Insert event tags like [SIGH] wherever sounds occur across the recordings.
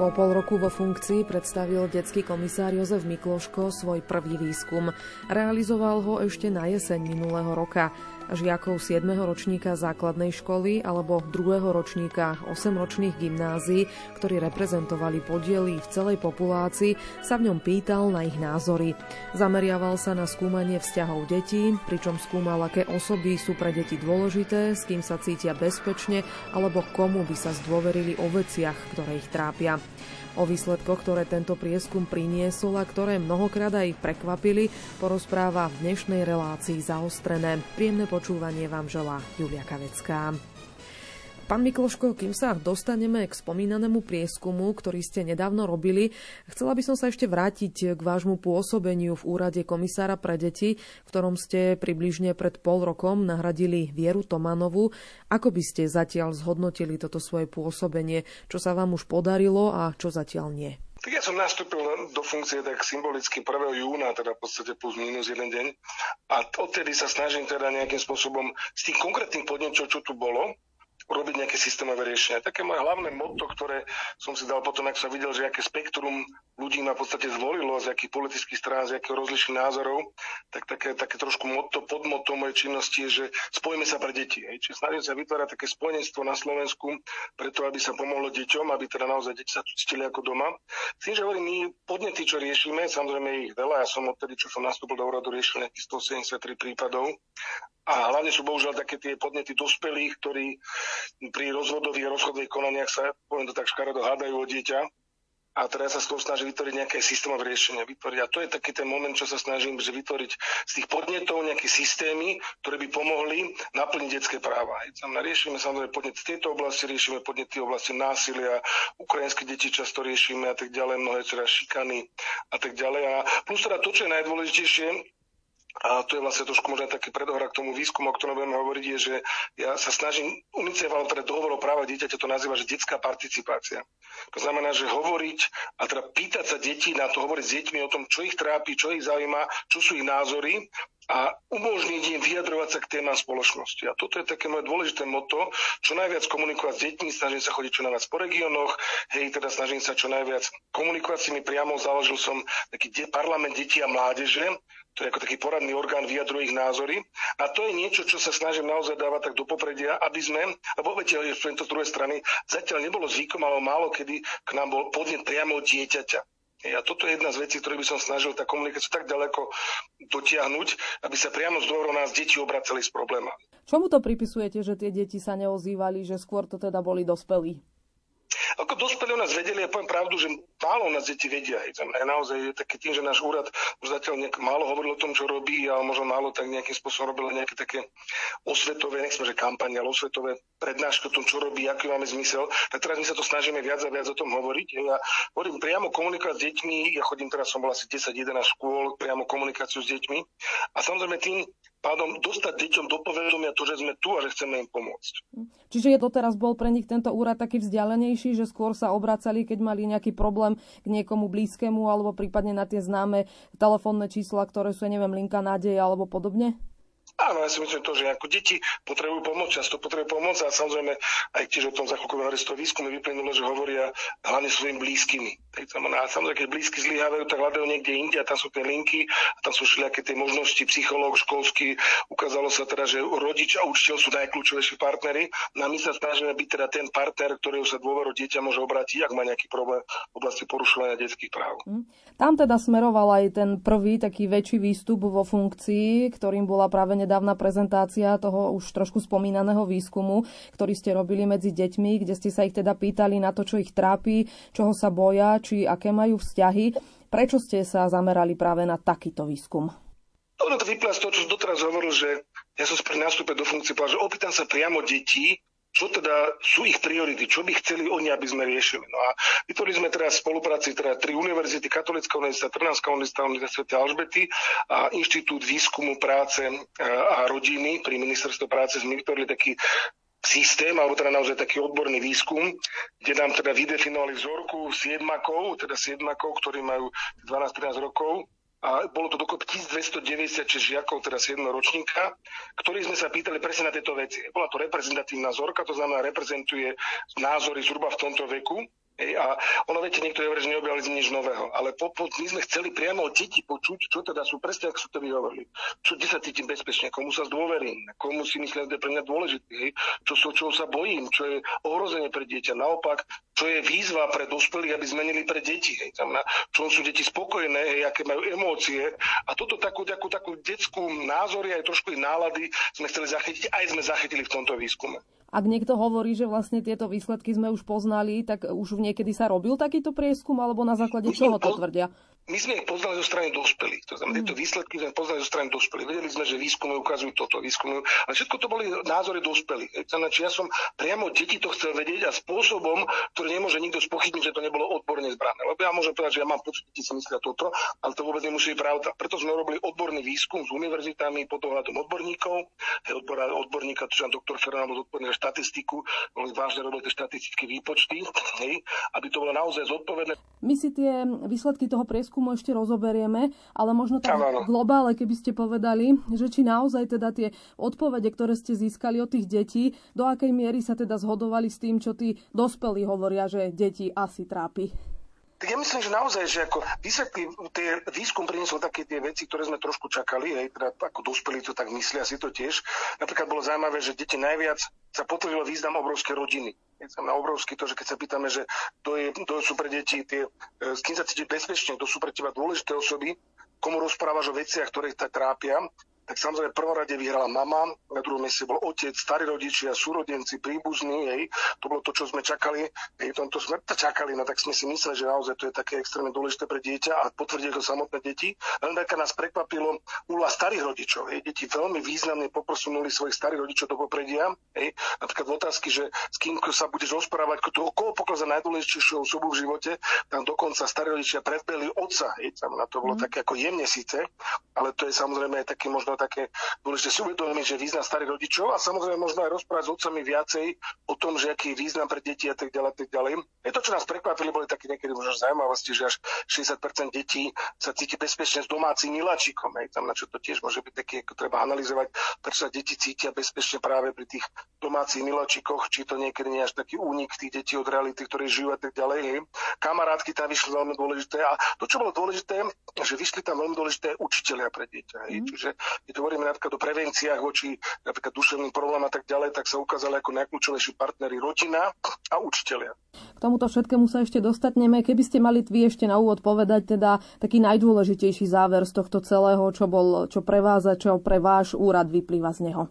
Po pol roku vo funkcii predstavil detský komisár Jozef Mikloško svoj prvý výskum. Realizoval ho ešte na jeseň minulého roka žiakov 7. ročníka základnej školy alebo 2. ročníka 8-ročných gymnázií, ktorí reprezentovali podiely v celej populácii, sa v ňom pýtal na ich názory. Zameriaval sa na skúmanie vzťahov detí, pričom skúmal, aké osoby sú pre deti dôležité, s kým sa cítia bezpečne alebo komu by sa zdôverili o veciach, ktoré ich trápia. O výsledkoch, ktoré tento prieskum priniesol a ktoré mnohokrát aj prekvapili, porozpráva v dnešnej relácii zaostrené. Príjemné počúvanie vám želá Julia Kavecká. Pán Mikloško, kým sa dostaneme k spomínanému prieskumu, ktorý ste nedávno robili, chcela by som sa ešte vrátiť k vášmu pôsobeniu v úrade komisára pre deti, v ktorom ste približne pred pol rokom nahradili Vieru Tomanovu. Ako by ste zatiaľ zhodnotili toto svoje pôsobenie? Čo sa vám už podarilo a čo zatiaľ nie? Tak ja som nastúpil do funkcie tak symbolicky 1. júna, teda v podstate plus minus jeden deň. A odtedy sa snažím teda nejakým spôsobom z tých konkrétnych podnetov, čo tu bolo, urobiť nejaké systémové riešenia. Také moje hlavné motto, ktoré som si dal potom, ak som videl, že aké spektrum ľudí ma v podstate zvolilo, z akých politických strán, z akých rozličných názorov, tak také, také trošku motto, podmotto mojej činnosti je, že spojíme sa pre deti. Hej. Čiže snažím sa vytvárať také spojenstvo na Slovensku, preto aby sa pomohlo deťom, aby teda naozaj deti sa cítili ako doma. S tým, že hovorím, my podnety, čo riešime, samozrejme ich veľa, ja som odtedy, čo som nastúpil do úradu, riešil nejakých 173 prípadov a hlavne sú bohužiaľ také tie podnety dospelých, ktorí pri rozvodových a rozchodových konaniach sa, poviem to tak škaredo, hádajú o dieťa. A teraz sa s toho snaží vytvoriť nejaké systémové riešenia. Vytvoriť. A to je taký ten moment, čo sa snažím, že vytvoriť z tých podnetov nejaké systémy, ktoré by pomohli naplniť detské práva. Riešime samozrejme podnet v tejto oblasti, riešime podnety v oblasti násilia, ukrajinské deti často riešime a tak ďalej, mnohé teda šikany a tak ďalej. A plus teda to, čo je najdôležitejšie, a to je vlastne trošku možno taký predohra k tomu výskumu, o ktorom budeme hovoriť, je, že ja sa snažím, unicioval pre dohovor o práva dieťaťa to nazýva, že detská participácia. To znamená, že hovoriť a teda pýtať sa detí na to, hovoriť s deťmi o tom, čo ich trápi, čo ich zaujíma, čo sú ich názory a umožniť im vyjadrovať sa k témam spoločnosti. A toto je také moje dôležité moto, čo najviac komunikovať s deťmi, snažím sa chodiť čo najviac po regiónoch, hej, teda snažím sa čo najviac komunikovať s nimi priamo, založil som taký parlament detí a mládeže, to je ako taký poradný orgán, vyjadruje ich názory. A to je niečo, čo sa snažím naozaj dávať tak do popredia, aby sme, lebo viete, to z druhej strany, zatiaľ nebolo zvykom, ale málo kedy k nám bol podnet priamo dieťaťa. A toto je jedna z vecí, ktoré by som snažil tá komunikáciu tak ďaleko dotiahnuť, aby sa priamo z dôvodov nás deti obracali s problémami. Čomu to pripisujete, že tie deti sa neozývali, že skôr to teda boli dospelí? Ako dospelí o nás vedeli, ja poviem pravdu, že málo nás deti vedia. Je naozaj je taký tým, že náš úrad už zatiaľ nejak málo hovoril o tom, čo robí, ale možno málo tak nejakým spôsobom robil nejaké také osvetové, nechcem, že kampane, ale osvetové prednášky o tom, čo robí, aký máme zmysel. Tak teraz my sa to snažíme viac a viac o tom hovoriť. Ja hovorím priamo komunikovať s deťmi, ja chodím teraz, som bol asi 10-11 škôl, priamo komunikáciu s deťmi. A samozrejme tým pádom dostať deťom do povedomia to, že sme tu a že chceme im pomôcť. Čiže je to teraz bol pre nich tento úrad taký vzdialenejší, že skôr sa obracali, keď mali nejaký problém k niekomu blízkemu alebo prípadne na tie známe telefónne čísla, ktoré sú, ja neviem, linka nádeje alebo podobne? Áno, ja si myslím to, že ako deti potrebujú pomoc, často potrebujú pomoc a samozrejme aj tiež o tom za chvíľku z toho výskumu vyplynulo, že hovoria hlavne svojim blízkymi. A samozrejme, keď blízky zlyhávajú, tak hľadajú niekde inde a tam sú tie linky a tam sú všelijaké tie možnosti, psychológ, školský. Ukázalo sa teda, že rodič a učiteľ sú najkľúčovejší partnery. No my sa snažíme byť teda ten partner, ktorého sa dôveru dieťa môže obrátiť, ak má nejaký problém v oblasti porušovania detských práv. Hm. Tam teda smeroval aj ten prvý taký väčší výstup vo funkcii, ktorým bola práve nedávna prezentácia toho už trošku spomínaného výskumu, ktorý ste robili medzi deťmi, kde ste sa ich teda pýtali na to, čo ich trápi, čoho sa boja, či aké majú vzťahy. Prečo ste sa zamerali práve na takýto výskum? Ono to vyplá z toho, čo som doteraz hovoril, že ja som pri nástupe do funkcie povedal, že opýtam sa priamo detí, čo teda sú ich priority, čo by chceli oni, aby sme riešili. No a vytvorili sme teraz v spolupráci teda tri univerzity, Katolická univerzita, Trnavská univerzita, Univerzita. Alžbety a Inštitút výskumu práce e, a rodiny pri ministerstve práce sme vytvorili taký systém, alebo teda naozaj taký odborný výskum, kde nám teda vydefinovali vzorku siedmakov, teda siedmakov, ktorí majú 12-13 rokov, a bolo to dokopy 1296 žiakov, teda 7 ročníka, ktorých sme sa pýtali presne na tieto veci. Bola to reprezentatívna zorka, to znamená reprezentuje názory zhruba v tomto veku. Hej, a ono, viete, niekto hovorí, že neobjavili sme nič nového, ale po, po, my sme chceli priamo od deti počuť, čo teda sú presne, ako sú to vyhovorili. Čo, kde sa cítim bezpečne, komu sa zdôverím, komu si myslím, že je pre mňa dôležité, hej, čo, čo, čo sa bojím, čo je ohrozenie pre dieťa. Naopak, čo je výzva pre dospelých, aby zmenili pre deti. Hej, na, čo sú deti spokojné, hej, aké majú emócie. A toto takú, takú, takú detskú názory aj trošku ich nálady sme chceli zachytiť, aj sme zachytili v tomto výskume. Ak niekto hovorí, že vlastne tieto výsledky sme už poznali, tak už niekedy sa robil takýto prieskum, alebo na základe čoho to tvrdia? My sme ich poznali zo strany dospelých. To znamená, mm. tieto výsledky sme poznali zo strany dospelých. Vedeli sme, že výskumy ukazujú toto, výskumy, ale všetko to boli názory dospelých. Či ja som priamo deti to chcel vedieť a spôsobom, ktorý nemôže nikto spochybniť, že to nebolo odborne zbrané. Lebo ja môžem povedať, že ja mám pocit, že si myslia toto, ale to vôbec nemusí byť pravda. Preto sme robili odborný výskum s univerzitami pod ohľadom odborníkov. Odbor, odborníka, čo doktor Fernández odborný štatistiku, boli vážne robili tie štatistické výpočty, hej, aby to bolo naozaj zodpovedné. My si tie výsledky toho prieskumu ešte rozoberieme, ale možno tak v globále, keby ste povedali, že či naozaj teda tie odpovede, ktoré ste získali od tých detí, do akej miery sa teda zhodovali s tým, čo tí dospelí hovoria, že deti asi trápi. Tak ja myslím, že naozaj, že ako výsledky, tie, výskum priniesol také tie veci, ktoré sme trošku čakali, hej, teda ako dospelí to tak myslia si to tiež. Napríklad bolo zaujímavé, že deti najviac sa potvrdilo význam obrovskej rodiny. Na obrovský to, že keď sa pýtame, že to, je, to sú pre deti tie, e, s kým sa cíti bezpečne, to sú pre teba dôležité osoby, komu rozprávaš o veciach, ktoré ťa trápia, tak samozrejme v prvom rade vyhrala mama, na druhom mieste bol otec, starí rodičia, súrodenci, príbuzní, hej. To bolo to, čo sme čakali. Hej, tomto sme to čakali, no tak sme si mysleli, že naozaj to je také extrémne dôležité pre dieťa a potvrdili to samotné deti. Len taká nás prekvapilo úloha starých rodičov. Hej. Deti veľmi významne poposunuli svojich starých rodičov do popredia. Hej. Napríklad v otázky, že s kým sa budeš rozprávať, kto, koho pokladá za najdôležitejšiu osobu v živote, tam dokonca starí rodičia predbehli otca. Hej. Tam na to bolo mm. také ako jemne síce, ale to je samozrejme aj taký možno také dôležité si uvedomiť, že význam starých rodičov a samozrejme možno aj rozprávať s otcami viacej o tom, že aký je význam pre deti a tak ďalej, tak ďalej. Je to, čo nás prekvapili, boli také niekedy možno zaujímavosti, že až 60% detí sa cíti bezpečne s domácim miláčikom. Hej. Tam na čo to tiež môže byť také, ako treba analyzovať, prečo sa deti cítia bezpečne práve pri tých domácich miláčikoch, či to niekedy nie až taký únik tých detí od reality, ktoré žijú a tak ďalej. Hej. Kamarátky tam vyšli veľmi dôležité a to, čo bolo dôležité, že vyšli tam veľmi dôležité učiteľia pre dieťa. Hej. Mm. Čiže keď hovoríme napríklad o prevenciách voči napríklad duševným problémom a tak ďalej, tak sa ukázali ako najkľúčovejší partnery rodina a učiteľia. K tomuto všetkému sa ešte dostatneme. Keby ste mali vy ešte na úvod povedať teda taký najdôležitejší záver z tohto celého, čo, bol, čo pre vás a čo pre váš úrad vyplýva z neho.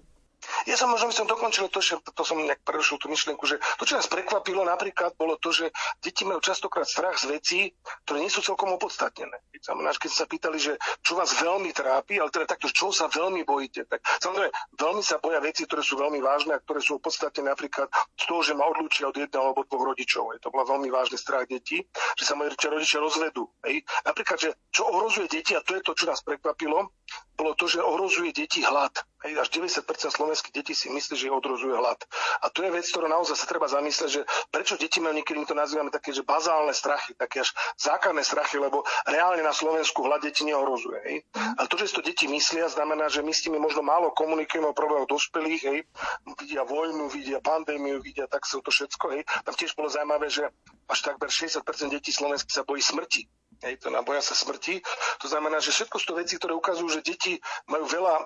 Ja som možno by som dokončil to, že to som nejak prerušil tú myšlienku, že to, čo nás prekvapilo napríklad, bolo to, že deti majú častokrát strach z vecí, ktoré nie sú celkom opodstatnené. Znamená, keď sa pýtali, že čo vás veľmi trápi, ale teda takto, čo sa veľmi bojíte, tak samozrejme veľmi sa boja veci, ktoré sú veľmi vážne a ktoré sú opodstatnené napríklad z toho, že ma odlúčia od jedného alebo dvoch rodičov. Je to bola veľmi vážny strach detí, že sa moji rodičia rozvedú. Napríklad, že čo ohrozuje deti, a to je to, čo nás prekvapilo, bolo to, že ohrozuje deti hlad. Hej, až 90% slovenských detí si myslí, že odrozuje hlad. A to je vec, ktorú naozaj sa treba zamyslieť, že prečo deti majú niekedy, my to nazývame také, že bazálne strachy, také až základné strachy, lebo reálne na Slovensku hlad deti neohrozuje. Hej. Ale to, že si to deti myslia, znamená, že my s nimi možno málo komunikujeme o problémoch dospelých, hej. vidia vojnu, vidia pandémiu, vidia tak to všetko. Hej. Tam tiež bolo zaujímavé, že až takmer 60% detí slovenských sa bojí smrti. Hej, to naboja sa smrti. To znamená, že všetko sú to veci, ktoré ukazujú, že deti majú veľa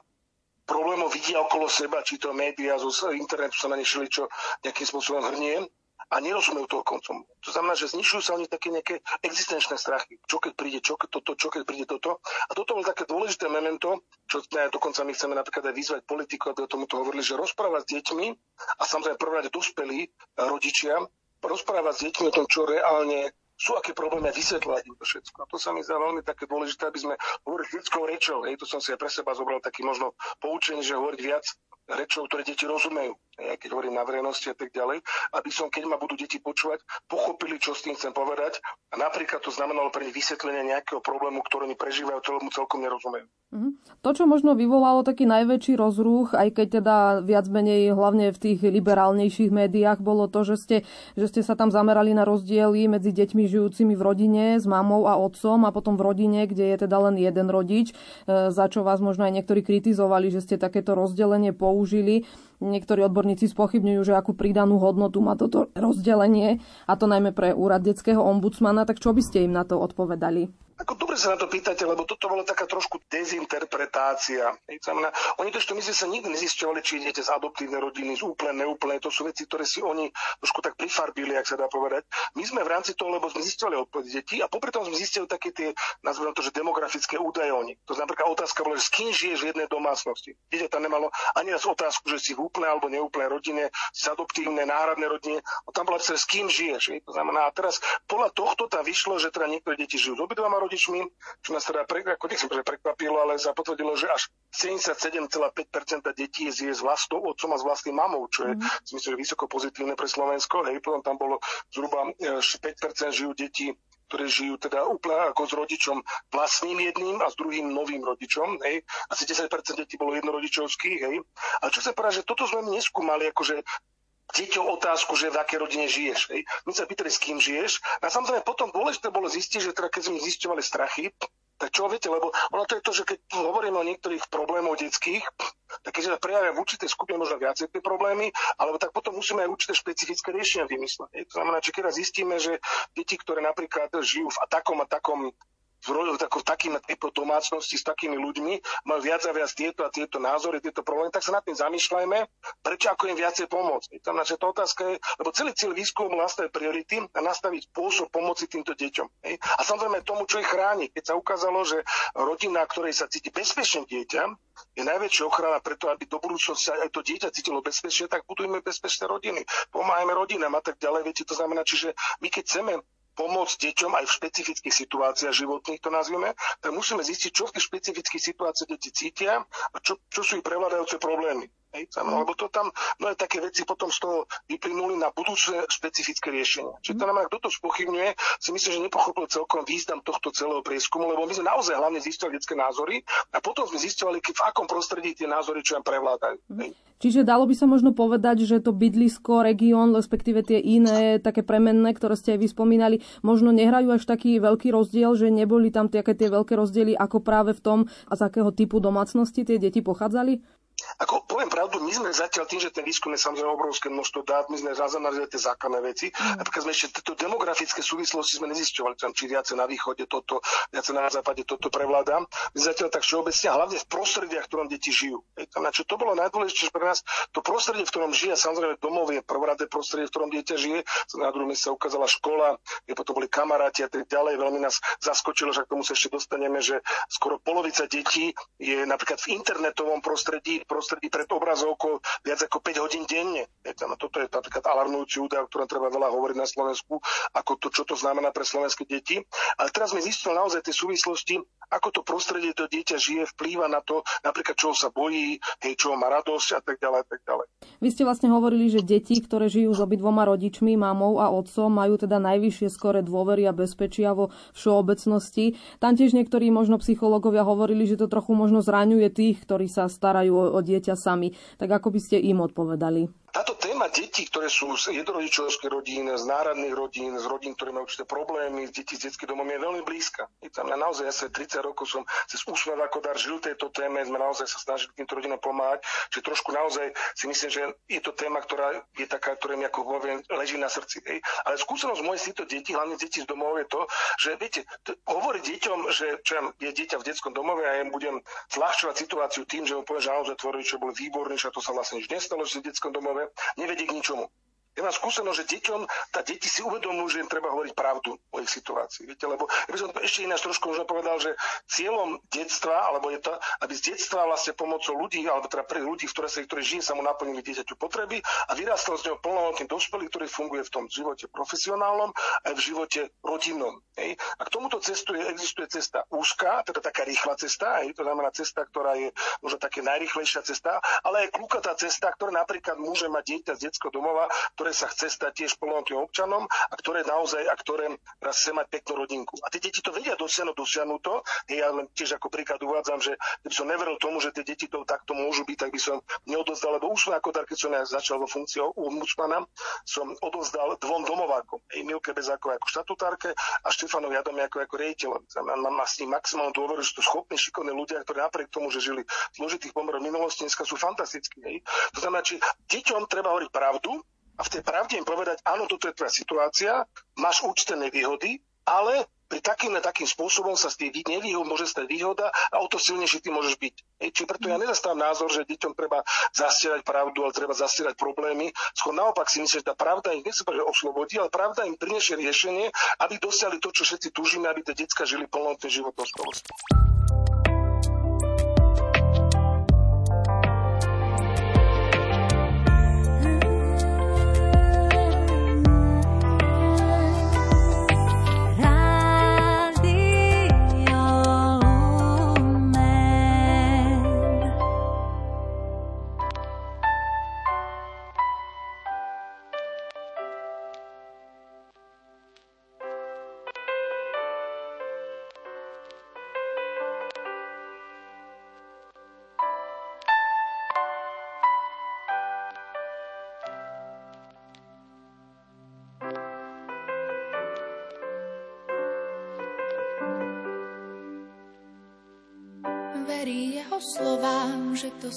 problémov vidia okolo seba, či to médiá, zo internetu sa na ne čo nejakým spôsobom hrnie a nerozumejú toho koncom. To znamená, že znižujú sa oni také nejaké existenčné strachy. Čo keď príde čo keď toto, čo keď príde toto. A toto bolo také dôležité memento, čo ne, dokonca my chceme napríklad aj vyzvať politikov, aby o tomuto hovorili, že rozprávať s deťmi a samozrejme prvá dospelí rodičia, rozprávať s deťmi o tom, čo reálne sú aké problémy vysvetľovať im to všetko. A to sa mi zdá veľmi také dôležité, aby sme hovorili ľudskou rečou. Hej, to som si aj pre seba zobral taký možno poučenie, že hovoriť viac rečou, ktoré deti rozumejú keď hovorím na verejnosti a tak ďalej, aby som, keď ma budú deti počúvať, pochopili, čo s tým chcem povedať. A napríklad to znamenalo pre nich vysvetlenie nejakého problému, ktorý mi prežívajú, ktorému celkom nerozumejú. Mm-hmm. To, čo možno vyvolalo taký najväčší rozruch, aj keď teda viac menej hlavne v tých liberálnejších médiách, bolo to, že ste, že ste sa tam zamerali na rozdiely medzi deťmi žijúcimi v rodine s mamou a otcom a potom v rodine, kde je teda len jeden rodič, e, za čo vás možno aj niektorí kritizovali, že ste takéto rozdelenie použili. Niektorí odborníci spochybňujú, že akú pridanú hodnotu má toto rozdelenie, a to najmä pre úrad detského ombudsmana, tak čo by ste im na to odpovedali? Ako dobre sa na to pýtate, lebo toto bola taká trošku dezinterpretácia. Znamená, oni to ešte my sa nikdy nezisťovali, či idete z adoptívnej rodiny, z úplne, neúplne. To sú veci, ktoré si oni trošku tak prifarbili, ak sa dá povedať. My sme v rámci toho, lebo sme zistili odpovede detí a popri tom sme zistili také tie, nazveme to, že demografické údaje o nich. To znamená, otázka bola, že s kým žiješ v jednej domácnosti. Dieťa tam nemalo ani raz otázku, že si v úplnej alebo neúplnej rodine, z adoptívnej, náhradnej rodine. A tam bola s kým žiješ. To znamená, a teraz podľa tohto tam vyšlo, že teda niektoré deti žijú s obidvoma rodičmi, čo nás teda pre, ako nechcem že prekvapilo, ale zapotvrdilo, že až 77,5% detí je s vlastnou otcom a s vlastným mamou, čo je mm. myslím, že vysoko pozitívne pre Slovensko. Hej, potom tam bolo zhruba 5% e, žijú deti ktoré žijú teda úplne ako s rodičom vlastným jedným a s druhým novým rodičom. Hej. Asi 10% detí bolo jednorodičovských. Hej. A čo sa povedať, že toto sme neskúmali, akože deťou otázku, že v akej rodine žiješ. Hej. My sa pýtali, s kým žiješ. A samozrejme potom dôležité bolo zistiť, že teda keď sme zisťovali strachy, tak čo viete, lebo ono to je to, že keď hovoríme o niektorých problémoch detských, tak keď sa prejavia v určitej skupine možno viacej tie problémy, alebo tak potom musíme aj určité špecifické riešenia vymysleť. To znamená, že keď zistíme, že deti, ktoré napríklad žijú v takom a takom v, tako, takým typu domácnosti s takými ľuďmi, majú viac a viac tieto a tieto názory, tieto problémy, tak sa nad tým zamýšľajme, prečo ako im viacej pomôcť. Tam naša to otázka je, lebo celý cieľ výskumu nastaviť priority a nastaviť spôsob pomoci týmto deťom. Hej. A samozrejme tomu, čo ich chráni. Keď sa ukázalo, že rodina, ktorej sa cíti bezpečne dieťa, je najväčšia ochrana preto, aby do budúcnosti aj to dieťa cítilo bezpečne, tak budujme bezpečné rodiny, pomáhajme rodinám a tak ďalej. Viete, to znamená, čiže my keď chceme pomôcť deťom aj v špecifických situáciách životných, to nazvime, tak musíme zistiť, čo v tých špecifických situáciách deti cítia a čo, čo sú ich prevládajúce problémy. Hej, mm. lebo to tam mnohé také veci potom z toho vyplynuli na budúce špecifické riešenia. Čiže to nám, kto to spochybňuje, si myslím, že nepochopil celkom význam tohto celého prieskumu, lebo my sme naozaj hlavne zistili detské názory a potom sme zistili, v akom prostredí tie názory čo nám prevládajú. Mm. Čiže dalo by sa možno povedať, že to bydlisko, región, respektíve tie iné také premenné, ktoré ste aj vyspomínali, možno nehrajú až taký veľký rozdiel, že neboli tam také tie veľké rozdiely ako práve v tom, a z akého typu domácnosti tie deti pochádzali? Ako poviem pravdu, my sme zatiaľ tým, že ten výskum je samozrejme obrovské množstvo dát, my sme zanalizovali tie základné veci. Mm. Napríklad sme ešte tieto demografické súvislosti sme nezisťovali, tam, či viacej na východe toto, viacej na západe toto prevláda. My zatiaľ tak všeobecne, hlavne v prostrediach, v ktorom deti žijú. Tam, čo to bolo najdôležitejšie pre nás, to prostredie, v ktorom žije, samozrejme domov je prvoradé prostredie, v ktorom dieťa žije. Na druhom mieste sa ukázala škola, je potom boli kamaráti a tak ďalej. Veľmi nás zaskočilo, že k tomu sa ešte dostaneme, že skoro polovica detí je napríklad v internetovom prostredí, prostredí pred obrazovkou viac ako 5 hodín denne. No toto je napríklad alarmujúci údaj, o ktorom treba veľa hovoriť na Slovensku, ako to, čo to znamená pre slovenské deti. Ale teraz sme zistili naozaj tie súvislosti, ako to prostredie to dieťa žije, vplýva na to, napríklad čo sa bojí, hej, čo má radosť a tak ďalej, a tak ďalej. Vy ste vlastne hovorili, že deti, ktoré žijú s obidvoma rodičmi, mamou a otcom, majú teda najvyššie skore dôvery a bezpečia vo všeobecnosti. Tam tiež niektorí možno psychológovia hovorili, že to trochu možno zraňuje tých, ktorí sa starajú o, o dieťa sami. Tak ako by ste im odpovedali? Táto téma detí, ktoré sú z jednorodičovských rodín, z náradných rodín, z rodín, ktoré majú určité problémy, z detí z detských domov, je veľmi blízka. Je tam, ja naozaj, ja sa 30 rokov som cez úsmev ako dar žil tejto téme, sme naozaj sa snažili týmto rodinám pomáhať, že trošku naozaj si myslím, že je to téma, ktorá je taká, ktorá mi ako poviem, leží na srdci. Hej. Ale skúsenosť moje si to deti, hlavne deti z domov, je to, že viete, to, hovoriť deťom, že čo je dieťa v detskom domove a ja im budem zľahčovať situáciu tým, že mu poviem, že naozaj tvorí, čo boli výborní, že to sa vlastne nič nestalo, že v detskom domove, nevedie k ničomu. Ja mám skúsenosť, že deťom, tá deti si uvedomujú, že im treba hovoriť pravdu o ich situácii. Viete, lebo ja by som to ešte ináč trošku možno povedal, že cieľom detstva, alebo je to, aby z detstva vlastne pomocou ľudí, alebo teda pre ľudí, ktoré sa, ktorí žijú, sa mu naplnili dieťaťu potreby a vyrastal z neho plnohodnotný dospelý, ktorý funguje v tom živote profesionálnom aj v živote rodinnom. Hej. A k tomuto cestu je, existuje cesta úzka, teda taká rýchla cesta, hej, to znamená cesta, ktorá je možno také najrychlejšia cesta, ale aj kľúkatá cesta, ktorá napríklad môže mať dieťa z detského domova, ktoré sa chce stať tiež plnohodnotným občanom a ktoré naozaj, a ktoré raz chce mať peknú rodinku. A tie deti to vedia dosiahnuť, dosiahnuť to. Ja len tiež ako príklad uvádzam, že keby som neveril tomu, že tie deti to takto môžu byť, tak by som neodozdal, lebo už ako dar, keď som ja začal vo funkciou u ombudsmana, som odozdal dvom domovákom. Ej, Milke Bezákovej ako štatutárke a Štefanovi Adame ako, ako rejiteľovi. Mám s ním maximálnu dôveru, že sú schopní, šikovní ľudia, ktorí napriek tomu, že žili v zložitých pomeroch minulosti, dneska sú fantastickí. To znamená, či deťom treba hovoriť pravdu a v tej pravde im povedať, áno, toto je tvoja situácia, máš účtené výhody, ale pri takým takým spôsobom sa z tých nevýhod môže stať výhoda a o to silnejší ty môžeš byť. Hej, čiže preto ja nezastávam názor, že deťom treba zastierať pravdu, ale treba zastierať problémy. Skôr naopak si myslím, že tá pravda ich nechce že oslobodí, ale pravda im priniesie riešenie, aby dosiahli to, čo všetci túžime, aby tie detská žili plnohodnotný život dospelosti.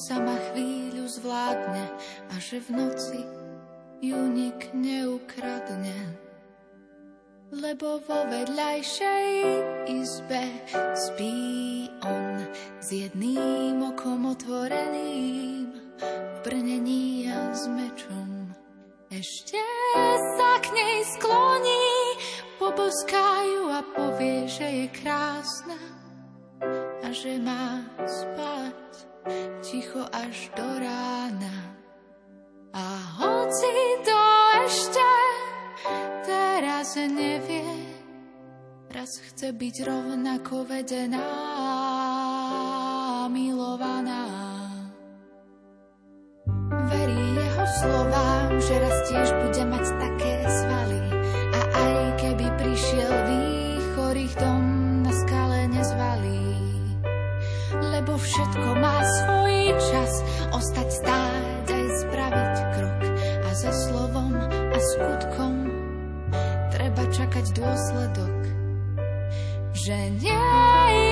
Sama chvíľu zvládne a že v noci ju nik neukradne. Lebo vo vedľajšej izbe spí on s jedným okom otvoreným v brnení a s mečom. Ešte sa k nej skloní, poboskajú a povie, že je krásna a že má spať ticho až do rána. A hoci to ešte teraz nevie, raz chce byť rovnako vedená, skutkom treba čakať dôsledok. Že nie je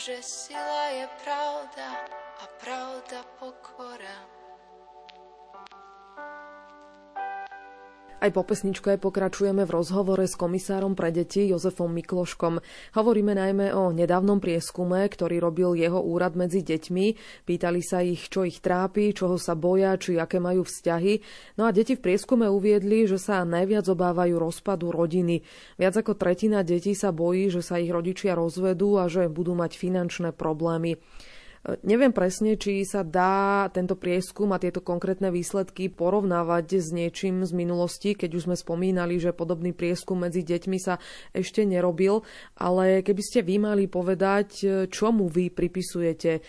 že sila je pravda a pravda pokora. Aj po pesničke pokračujeme v rozhovore s komisárom pre deti Jozefom Mikloškom. Hovoríme najmä o nedávnom prieskume, ktorý robil jeho úrad medzi deťmi. Pýtali sa ich, čo ich trápi, čoho sa boja, či aké majú vzťahy. No a deti v prieskume uviedli, že sa najviac obávajú rozpadu rodiny. Viac ako tretina detí sa bojí, že sa ich rodičia rozvedú a že budú mať finančné problémy. Neviem presne, či sa dá tento prieskum a tieto konkrétne výsledky porovnávať s niečím z minulosti, keď už sme spomínali, že podobný prieskum medzi deťmi sa ešte nerobil, ale keby ste vy mali povedať, čomu vy pripisujete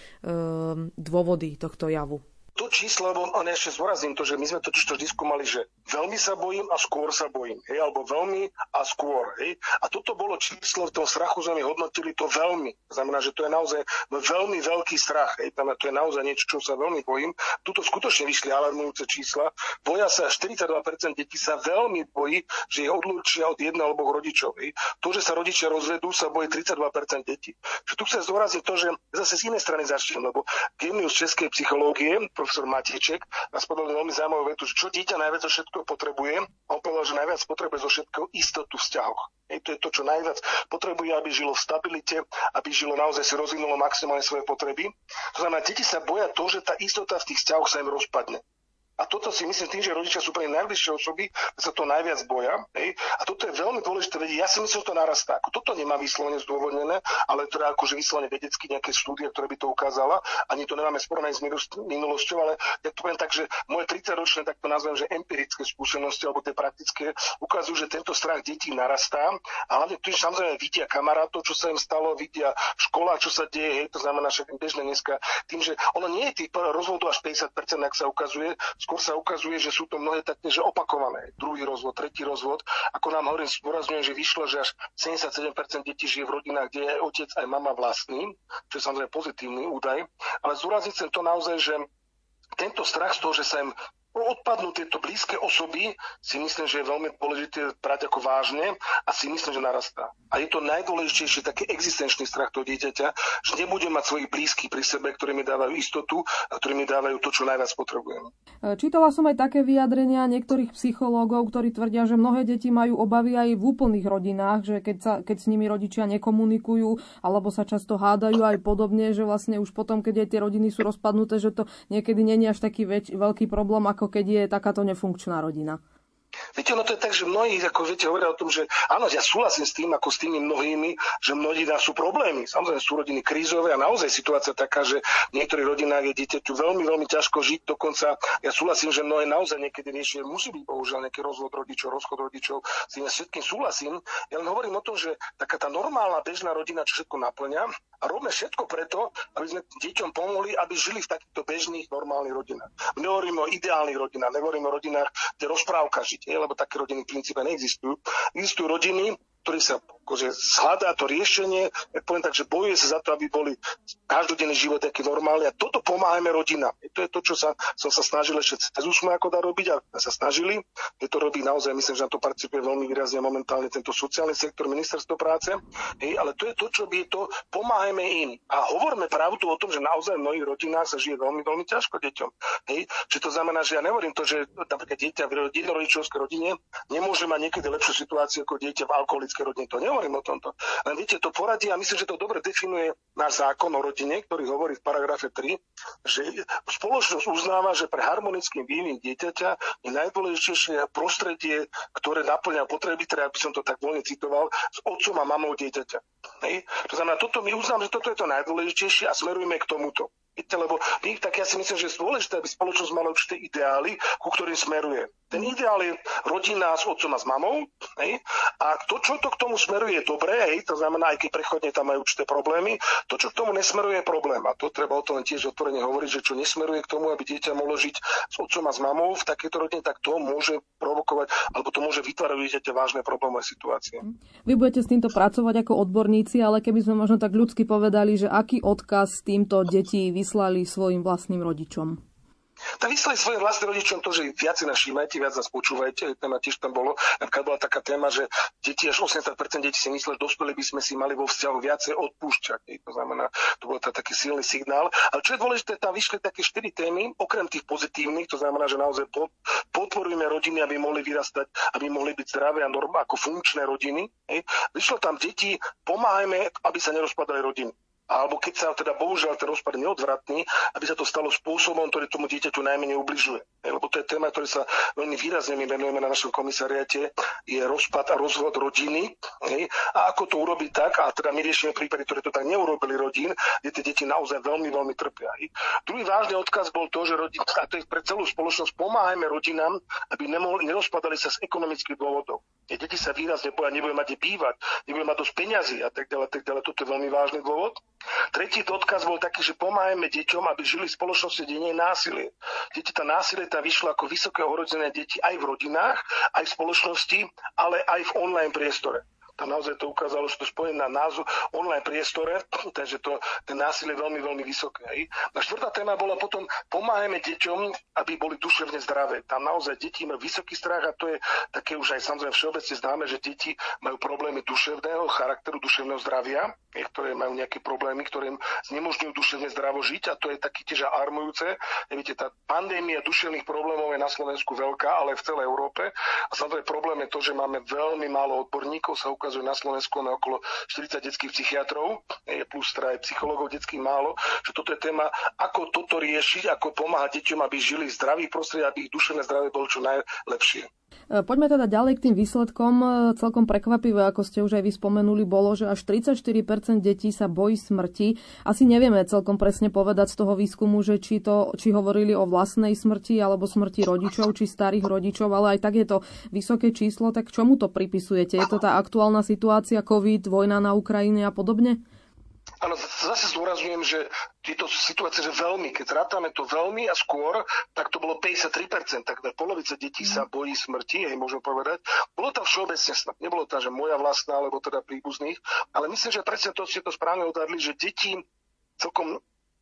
dôvody tohto javu? To číslo, lebo on ešte zvorazím to, že my sme totiž to vždy skúmali, že veľmi sa bojím a skôr sa bojím, hej, alebo veľmi a skôr, hej. A toto bolo číslo, v tom strachu sme hodnotili to veľmi. Znamená, že to je naozaj veľmi veľký strach, hej, tam to je naozaj niečo, čo sa veľmi bojím. Tuto skutočne vyšli alarmujúce čísla. Boja sa 42% detí sa veľmi bojí, že ich odlúčia od jedného alebo rodičov. Hej. To, že sa rodičia rozvedú, sa bojí 32% detí. Že tu chcem zdôrazniť to, že zase z inej strany začnem, lebo genius českej psychológie, profesor Mateček nás povedal veľmi zaujímavú vetu, že čo dieťa najviac všetko potrebuje. On povedal, že najviac potrebuje zo všetkého istotu v vzťahoch. Hej, to je to, čo najviac potrebuje, aby žilo v stabilite, aby žilo naozaj si rozvinulo maximálne svoje potreby. To znamená, deti sa boja to, že tá istota v tých vzťahoch sa im rozpadne. A toto si myslím tým, že rodičia sú pre najbližšie osoby, sa to najviac boja. Hej? A toto je veľmi dôležité vedieť. Ja si myslím, že to narastá. Ako toto nemá vyslovene zdôvodnené, ale teda akože vyslovene vedecky nejaké štúdie, ktoré by to ukázala. Ani to nemáme sporovnať s minulosťou, ale ja to poviem tak, že moje 30-ročné, tak to nazvem, že empirické skúsenosti alebo tie praktické ukazujú, že tento strach detí narastá. A hlavne tu samozrejme vidia kamarátov, čo sa im stalo, vidia škola, čo sa deje, hej, to znamená, že bežné dneska tým, že ono nie je tých rozvodov až 50%, ak sa ukazuje, skôr sa ukazuje, že sú to mnohé také, že opakované. Druhý rozvod, tretí rozvod. Ako nám hovorím, zdôrazňujem, že vyšlo, že až 77% detí žije v rodinách, kde je otec aj mama vlastný, čo je samozrejme pozitívny údaj. Ale zdôrazniť chcem to naozaj, že tento strach z toho, že sa im odpadnú tieto blízke osoby, si myslím, že je veľmi dôležité brať ako vážne a si myslím, že narastá. A je to najdôležitejšie taký existenčný strach toho dieťaťa, že nebude mať svojich blízkych pri sebe, ktorí mi dávajú istotu a ktorí mi dávajú to, čo najviac potrebujem. E, čítala som aj také vyjadrenia niektorých psychológov, ktorí tvrdia, že mnohé deti majú obavy aj v úplných rodinách, že keď, sa, keď s nimi rodičia nekomunikujú alebo sa často hádajú aj podobne, že vlastne už potom, keď aj tie rodiny sú rozpadnuté, že to niekedy není až taký väč, veľký problém, ako ako keď je takáto nefunkčná rodina. Viete, ono to je tak, že mnohí, ako viete, hovoria o tom, že áno, ja súhlasím s tým, ako s tými mnohými, že mnohí nás sú problémy. Samozrejme sú rodiny krízové a naozaj situácia taká, že v niektorých rodinách je dieťaťu veľmi, veľmi ťažko žiť. Dokonca ja súhlasím, že mnohé naozaj niekedy riešenie musí byť bohužiaľ nejaký rozvod rodičov, rozchod rodičov. S tým všetkým súhlasím. Ja len hovorím o tom, že taká tá normálna bežná rodina čo všetko naplňa a robíme všetko preto, aby sme deťom pomohli, aby žili v takýchto bežných normálnych rodinách. Nehovoríme o ideálnych rodinách, nehovoríme o rodinách, kde rozprávka žiť, lebo také rodiny v princípe neexistujú. Existujú rodiny, ktorý sa akože hľadá to riešenie, tak poviem tak, že bojuje sa za to, aby boli každodenný život taký normálny a toto pomáhame rodinám. To je to, čo sa, som sa snažil ešte cez úsme ako dá robiť a sa snažili. Je to robí naozaj, myslím, že na to participuje veľmi výrazne momentálne tento sociálny sektor, ministerstvo práce. Hej, ale to je to, čo by to pomáhame im. A hovoríme pravdu o tom, že naozaj v mnohých rodinách sa žije veľmi, veľmi ťažko deťom. Hej, že to znamená, že ja nehovorím to, že napríklad dieťa v jednorodičovskej rodine nemôže mať niekedy lepšiu situáciu ako dieťa v alkoholi biologické rodiny. To nehovorím o tomto. Len viete, to poradí a myslím, že to dobre definuje náš zákon o rodine, ktorý hovorí v paragrafe 3, že spoločnosť uznáva, že pre harmonický vývin dieťaťa je najdôležitejšie prostredie, ktoré naplňa potreby, teda aby som to tak voľne citoval, s otcom a mamou dieťaťa. Hej? To znamená, toto my uznám, že toto je to najdôležitejšie a smerujeme k tomuto. Lebo tak ja si myslím, že je dôležité, aby spoločnosť mala určité ideály, ku ktorým smeruje. Ten ideál je rodina s otcom a s mamou. Hej? A to, čo to k tomu smeruje, je dobré, hej? to znamená, aj keď prechodne tam majú určité problémy, to, čo k tomu nesmeruje, je problém. A to treba o tom tiež otvorene hovoriť, že čo nesmeruje k tomu, aby dieťa mohlo žiť s otcom a s mamou v takejto rodine, tak to môže provokovať, alebo to môže vytvárať dieťaťa vážne problémové situácie. Vy budete s týmto pracovať ako odborníci, ale keby sme možno tak ľudsky povedali, že aký odkaz týmto detí vyslali svojim vlastným rodičom? Tak vyslali svojim vlastným rodičom to, že viac si nás viac nás počúvajte. Téma tiež tam bolo. Napríklad bola taká téma, že deti až 80% detí si mysleli, že dospelí by sme si mali vo vzťahu viacej odpúšťať. To znamená, to bol taký silný signál. Ale čo je dôležité, tam vyšli také štyri témy, okrem tých pozitívnych, to znamená, že naozaj podporujeme rodiny, aby mohli vyrastať, aby mohli byť zdravé a norm, ako funkčné rodiny. Vyšlo tam deti, pomáhajme, aby sa nerozpadali rodiny. Alebo keď sa teda bohužiaľ ten rozpad neodvratný, aby sa to stalo spôsobom, ktorý tomu dieťaťu najmenej ubližuje. Lebo to je téma, ktorý sa veľmi výrazne my venujeme na našom komisariate, je rozpad a rozvod rodiny. A ako to urobiť tak, a teda my riešime prípady, ktoré to tak neurobili rodín, kde tie deti naozaj veľmi, veľmi trpia. Druhý vážny odkaz bol to, že rodina, a to je pre celú spoločnosť, pomáhajme rodinám, aby nemohli, nerozpadali sa z ekonomických dôvodov. Deti sa výrazne boja, nebudú mať kde bývať, nebudú mať dosť peňazí a tak ďalej, tak ďalej. Toto je veľmi vážny dôvod. Tretí odkaz bol taký, že pomáhajme deťom, aby žili v spoločnosti, kde nie je násilie. Deti, tá násilie tá vyšlo ako vysoké ohrozené deti aj v rodinách, aj v spoločnosti, ale aj v online priestore tam naozaj to ukázalo, že to spojené na názov online priestore, [CLEARS THROAT] takže to, ten násilie je veľmi, veľmi vysoké. Hej. A štvrtá téma bola potom, pomáhajme deťom, aby boli duševne zdravé. Tam naozaj deti majú vysoký strach a to je také už aj samozrejme všeobecne známe, že deti majú problémy duševného charakteru, duševného zdravia, ktoré majú nejaké problémy, ktoré im znemožňujú duševne zdravo žiť a to je taký tiež alarmujúce. Viete, tá pandémia duševných problémov je na Slovensku veľká, ale v celej Európe. A samozrejme problém je to, že máme veľmi málo odborníkov, sa ukazuje ukazuje na Slovensku máme okolo 40 detských psychiatrov, je plus teda aj detských málo, že toto je téma, ako toto riešiť, ako pomáhať deťom, aby žili v zdravých prostredí, aby ich duševné zdravie bolo čo najlepšie. E, poďme teda ďalej k tým výsledkom. E, celkom prekvapivé, ako ste už aj vy spomenuli, bolo, že až 34% detí sa bojí smrti. Asi nevieme celkom presne povedať z toho výskumu, že či, to, či hovorili o vlastnej smrti alebo smrti rodičov, či starých rodičov, ale aj tak je to vysoké číslo. Tak čomu to pripisujete? Je to tá aktuálna situácia, COVID, vojna na Ukrajine a podobne? Áno, zase zdôrazňujem, že tieto situácie, že veľmi, keď rátame to veľmi a skôr, tak to bolo 53%, tak polovica detí sa mhm. bojí smrti, hej, môžem povedať. Bolo tam všeobecne smrť, nebolo tam, že moja vlastná, alebo teda príbuzných, ale myslím, že presne to ste to správne odhadli, že deti celkom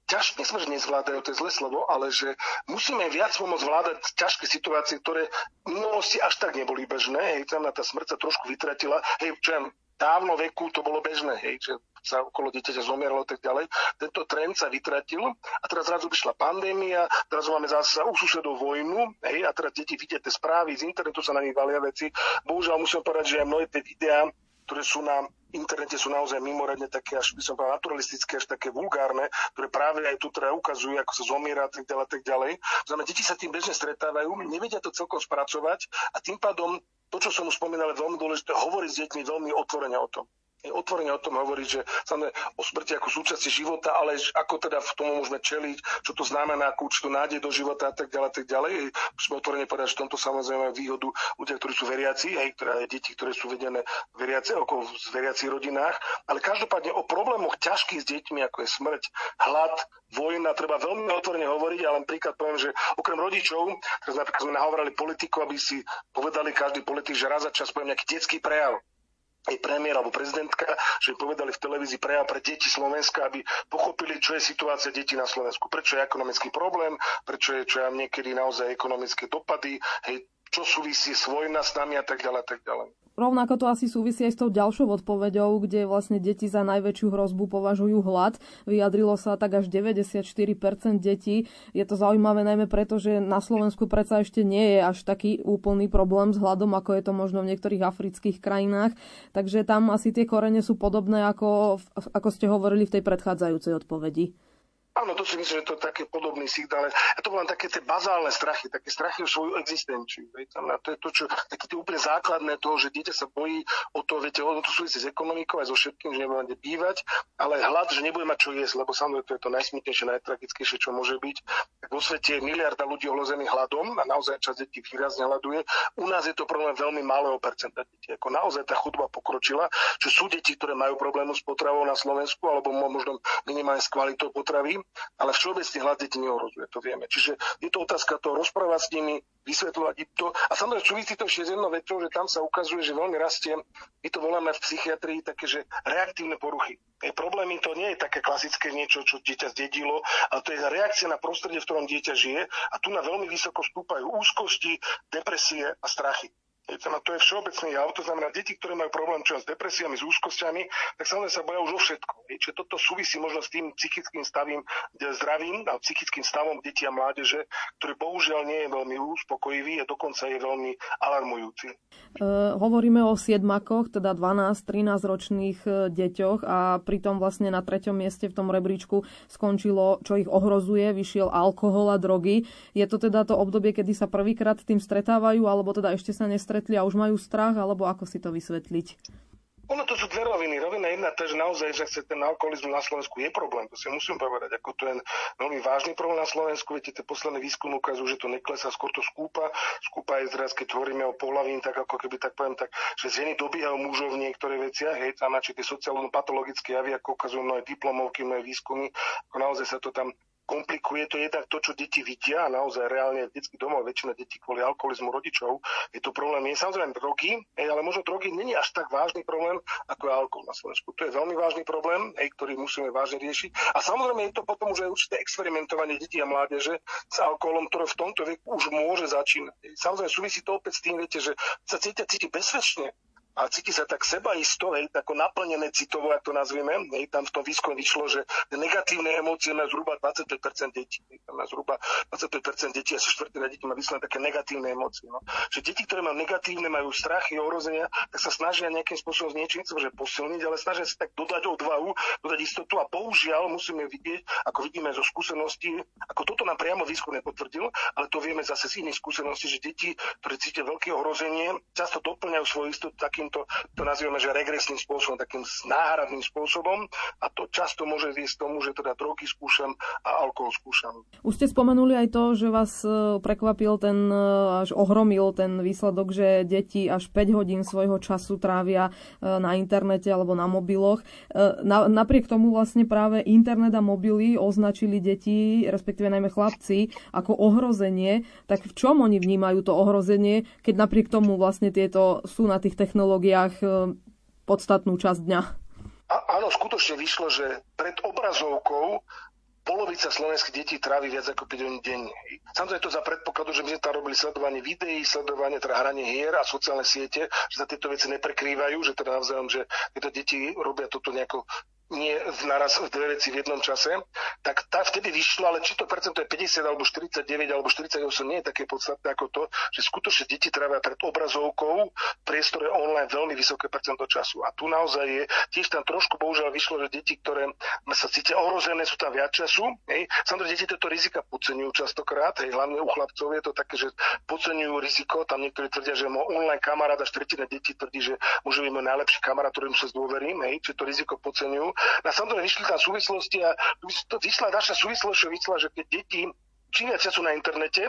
ťažké, sme, že nezvládajú, to je zlé slovo, ale že musíme viac pomôcť zvládať ťažké situácie, ktoré v minulosti až tak neboli bežné. Hej, tam tá smrť sa trošku vytratila. Hej, čo ja, dávno veku to bolo bežné, hej, že sa okolo dieťaťa zomieralo a tak ďalej. Tento trend sa vytratil a teraz zrazu vyšla pandémia, teraz máme zase u susedov vojnu hej, a teraz deti vidia tie správy, z internetu sa na nich valia veci. Bohužiaľ musím povedať, že aj mnohé tie videá, ktoré sú na internete sú naozaj mimoriadne také, až by som povedal, naturalistické, až také vulgárne, ktoré práve aj tu teda ukazujú, ako sa zomiera a tak ďalej, tak ďalej. Znamená, deti sa tým bežne stretávajú, nevedia to celkom spracovať a tým pádom to, čo som už spomínal, je veľmi dôležité hovoriť s deťmi veľmi otvorene o tom otvorene o tom hovoriť, že samozrejme o smrti ako súčasti života, ale ako teda v tomu môžeme čeliť, čo to znamená, akú určitú nádej do života a tak ďalej, tak ďalej. Musíme otvorene povedať, že v tomto samozrejme výhodu ľudia, ktorí sú veriaci, aj ktoré, deti, ktoré sú vedené veriaci, ako v veriacich rodinách, ale každopádne o problémoch ťažkých s deťmi, ako je smrť, hlad, vojna, treba veľmi otvorene hovoriť, ale len príklad poviem, že okrem rodičov, teraz napríklad sme nahovorali politikov, aby si povedali každý politik, že raz za čas poviem nejaký detský prejav aj premiér alebo prezidentka, že povedali v televízii prejav pre deti Slovenska, aby pochopili, čo je situácia detí na Slovensku, prečo je ekonomický problém, prečo je čo ja niekedy naozaj ekonomické dopady, hej, čo súvisí s vojna s nami a tak ďalej, tak ďalej. Rovnako to asi súvisí aj s tou ďalšou odpoveďou, kde vlastne deti za najväčšiu hrozbu považujú hlad. Vyjadrilo sa tak až 94% detí. Je to zaujímavé najmä preto, že na Slovensku predsa ešte nie je až taký úplný problém s hladom, ako je to možno v niektorých afrických krajinách. Takže tam asi tie korene sú podobné, ako, ako ste hovorili v tej predchádzajúcej odpovedi. Áno, to si myslím, že to je taký podobný signál. A to boli také tie bazálne strachy, také strachy o svoju existenciu. A to je to, čo, také tie úplne základné toho, že dieťa sa bojí o to, viete, ono to súvisí s ekonomikou aj so všetkým, že nebude bývať, ale hlad, že nebude mať čo jesť, lebo samozrejme to je to najsmutnejšie, najtragickejšie, čo môže byť. Tak vo svete je miliarda ľudí ohlozených hladom a naozaj časť detí výrazne hľaduje. U nás je to problém veľmi malého percenta detí. Ako naozaj tá chudba pokročila, že sú deti, ktoré majú problémy s potravou na Slovensku alebo možno minimálne s kvalitou potravy ale všeobecne hlad deti neohrozuje, to vieme. Čiže je to otázka toho rozprávať s nimi, vysvetľovať im to. A samozrejme súvisí to ešte s jednou vecou, že tam sa ukazuje, že veľmi rastie, my to voláme v psychiatrii také, že reaktívne poruchy. E, problémy to nie je také klasické niečo, čo dieťa zdedilo, ale to je reakcia na prostredie, v ktorom dieťa žije a tu na veľmi vysoko stúpajú úzkosti, depresie a strachy. To je všeobecný jav, to znamená, deti, ktoré majú problém čo s depresiami, s úzkosťami, tak samozrejme sa boja už o všetko. Čiže toto súvisí možno s tým psychickým stavím, zdravím a psychickým stavom detí a mládeže, ktorý bohužiaľ nie je veľmi uspokojivý a dokonca je veľmi alarmujúci. E, hovoríme o siedmakoch, teda 12-13 ročných e, deťoch a pritom vlastne na treťom mieste v tom rebríčku skončilo, čo ich ohrozuje, vyšiel alkohol a drogy. Je to teda to obdobie, kedy sa prvýkrát tým stretávajú, alebo teda ešte sa nestretli a už majú strach, alebo ako si to vysvetliť? Ono to sú dve roviny. Rovina jedna, to, že naozaj, že ten alkoholizmus na Slovensku je problém, to si musím povedať. Ako to je veľmi vážny problém na Slovensku. Viete, tie posledné výskumy ukazujú, že to neklesá, skôr to skúpa. Skúpa je teraz, keď tvoríme o pohľavín, tak ako keby tak poviem, tak, že ženy dobíhajú mužov v niektorých veciach, hej, tam či tie sociálno-patologické javy, ako ukazujú mnohé diplomovky, mnohé výskumy, ako naozaj sa to tam komplikuje to jednak to, čo deti vidia, naozaj reálne v detských domoch väčšina detí kvôli alkoholizmu rodičov. Je to problém, je samozrejme drogy, ale možno drogy není až tak vážny problém, ako je alkohol na Slovensku. To je veľmi vážny problém, ktorý musíme vážne riešiť. A samozrejme je to potom už aj určité experimentovanie detí a mládeže s alkoholom, ktoré v tomto veku už môže začínať. Samozrejme súvisí to opäť s tým, viete, že sa cítia cíti bezpečne a cíti sa tak sebaisto, hej, ako naplnené citovo, ako to nazvime. Hej, tam v tom výskume vyšlo, že negatívne emócie má zhruba 25% detí. Hej, má zhruba 25% detí, asi štvrtina detí má vyslené také negatívne emócie. No. Že deti, ktoré majú negatívne, majú strachy, ohrozenia, tak sa snažia nejakým spôsobom s niečím že posilniť, ale snažia sa tak dodať odvahu, dodať istotu a bohužiaľ musíme vidieť, ako vidíme zo skúseností, ako toto nám priamo výskum nepotvrdil, ale to vieme zase z iných skúseností, že deti, ktoré cítia veľké ohrozenie, často doplňajú svoju istotu takým takýmto, to nazývame, že regresným spôsobom, takým náhradným spôsobom a to často môže viesť tomu, že teda drogy skúšam a alkohol skúšam. Už ste spomenuli aj to, že vás e, prekvapil ten, e, až ohromil ten výsledok, že deti až 5 hodín svojho času trávia e, na internete alebo na mobiloch. Napriek tomu vlastne práve internet a mobily označili deti, respektíve najmä chlapci, ako ohrozenie. Tak v čom oni vnímajú to ohrozenie, keď napriek tomu vlastne tieto sú na tých technológiách technológiách e, podstatnú časť dňa. A, áno, skutočne vyšlo, že pred obrazovkou polovica slovenských detí trávi viac ako 5 hodín denne. Samozrejme to za predpokladu, že my sme tam robili sledovanie videí, sledovanie teda hranie hier a sociálne siete, že sa tieto veci neprekrývajú, že teda navzájom, že tieto deti robia toto nejako nie naraz v dve veci v jednom čase, tak tá vtedy vyšlo, ale či to percento je 50 alebo 49 alebo 48 nie je také podstatné ako to, že skutočne deti trávia pred obrazovkou v priestore online veľmi vysoké percento času. A tu naozaj je, tiež tam trošku bohužiaľ vyšlo, že deti, ktoré sa cítia ohrozené, sú tam viac času. Hej. Samozrejme, deti tieto rizika podceňujú častokrát, hej, hlavne u chlapcov je to také, že podceňujú riziko, tam niektorí tvrdia, že môj online kamarát a štvrtina detí tvrdí, že môže byť môj najlepší kamarát, ktorým sa zdôverím, hej, či to riziko podceňujú. Na samozrejme vyšli tam súvislosti a vyšla naša súvislosť, vyšla, že keď deti čím viac sú na internete,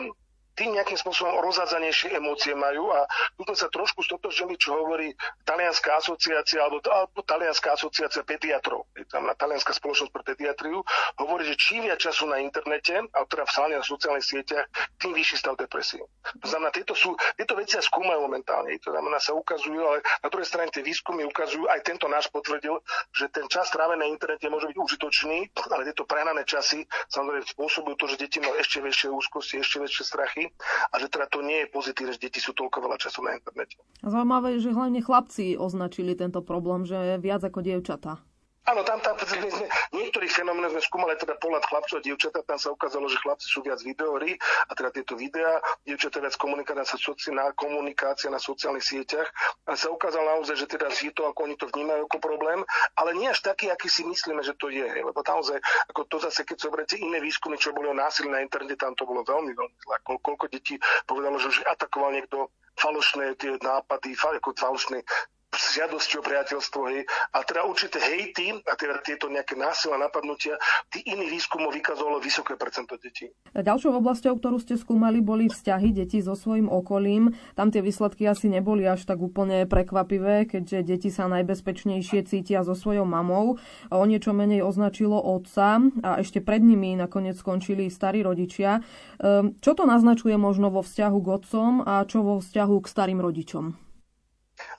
tým nejakým spôsobom rozhádzanejšie emócie majú a tu sa trošku stotožili, čo hovorí Talianská asociácia alebo, alebo Talianská asociácia pediatrov. Je tam na Talianská spoločnosť pre pediatriu hovorí, že čím viac času na internete, a teda v na sociálnych sieťach, tým vyšší stav depresie. To znamená, tieto, sú, tieto veci sa skúmajú momentálne. To znamená, sa ukazujú, ale na druhej strane tie výskumy ukazujú, aj tento náš potvrdil, že ten čas strávený na internete môže byť užitočný, ale tieto prehnané časy samozrejme spôsobujú to, že deti majú ešte väčšie úzkosti, ešte väčšie strachy deti a že teda to nie je pozitívne, že deti sú toľko veľa času na internete. Zaujímavé, že hlavne chlapci označili tento problém, že viac ako dievčatá. Áno, tam, tam sme, niektorých fenoménov sme skúmali teda pohľad chlapcov a dievčatá, tam sa ukázalo, že chlapci sú viac videohry a teda tieto videá, dievčatá viac komunikácia na, komunikácia na sociálnych sieťach a sa ukázalo naozaj, že teda je to, ako oni to vnímajú ako problém, ale nie až taký, aký si myslíme, že to je, lebo naozaj, ako to zase, keď zoberiete iné výskumy, čo boli o násilí na internete, tam to bolo veľmi, veľmi zlé. Ko, koľko detí povedalo, že už atakoval niekto falošné tie nápady, ako falošné žiadosti o priateľstvo, hej, a teda určité hejty a teda tieto nejaké násilné napadnutia, tí iní výskumov vykazovalo vysoké percento detí. Ďalšou oblasťou, ktorú ste skúmali, boli vzťahy detí so svojím okolím. Tam tie výsledky asi neboli až tak úplne prekvapivé, keďže deti sa najbezpečnejšie cítia so svojou mamou. O niečo menej označilo otca a ešte pred nimi nakoniec skončili starí rodičia. Ehm, čo to naznačuje možno vo vzťahu k otcom a čo vo vzťahu k starým rodičom?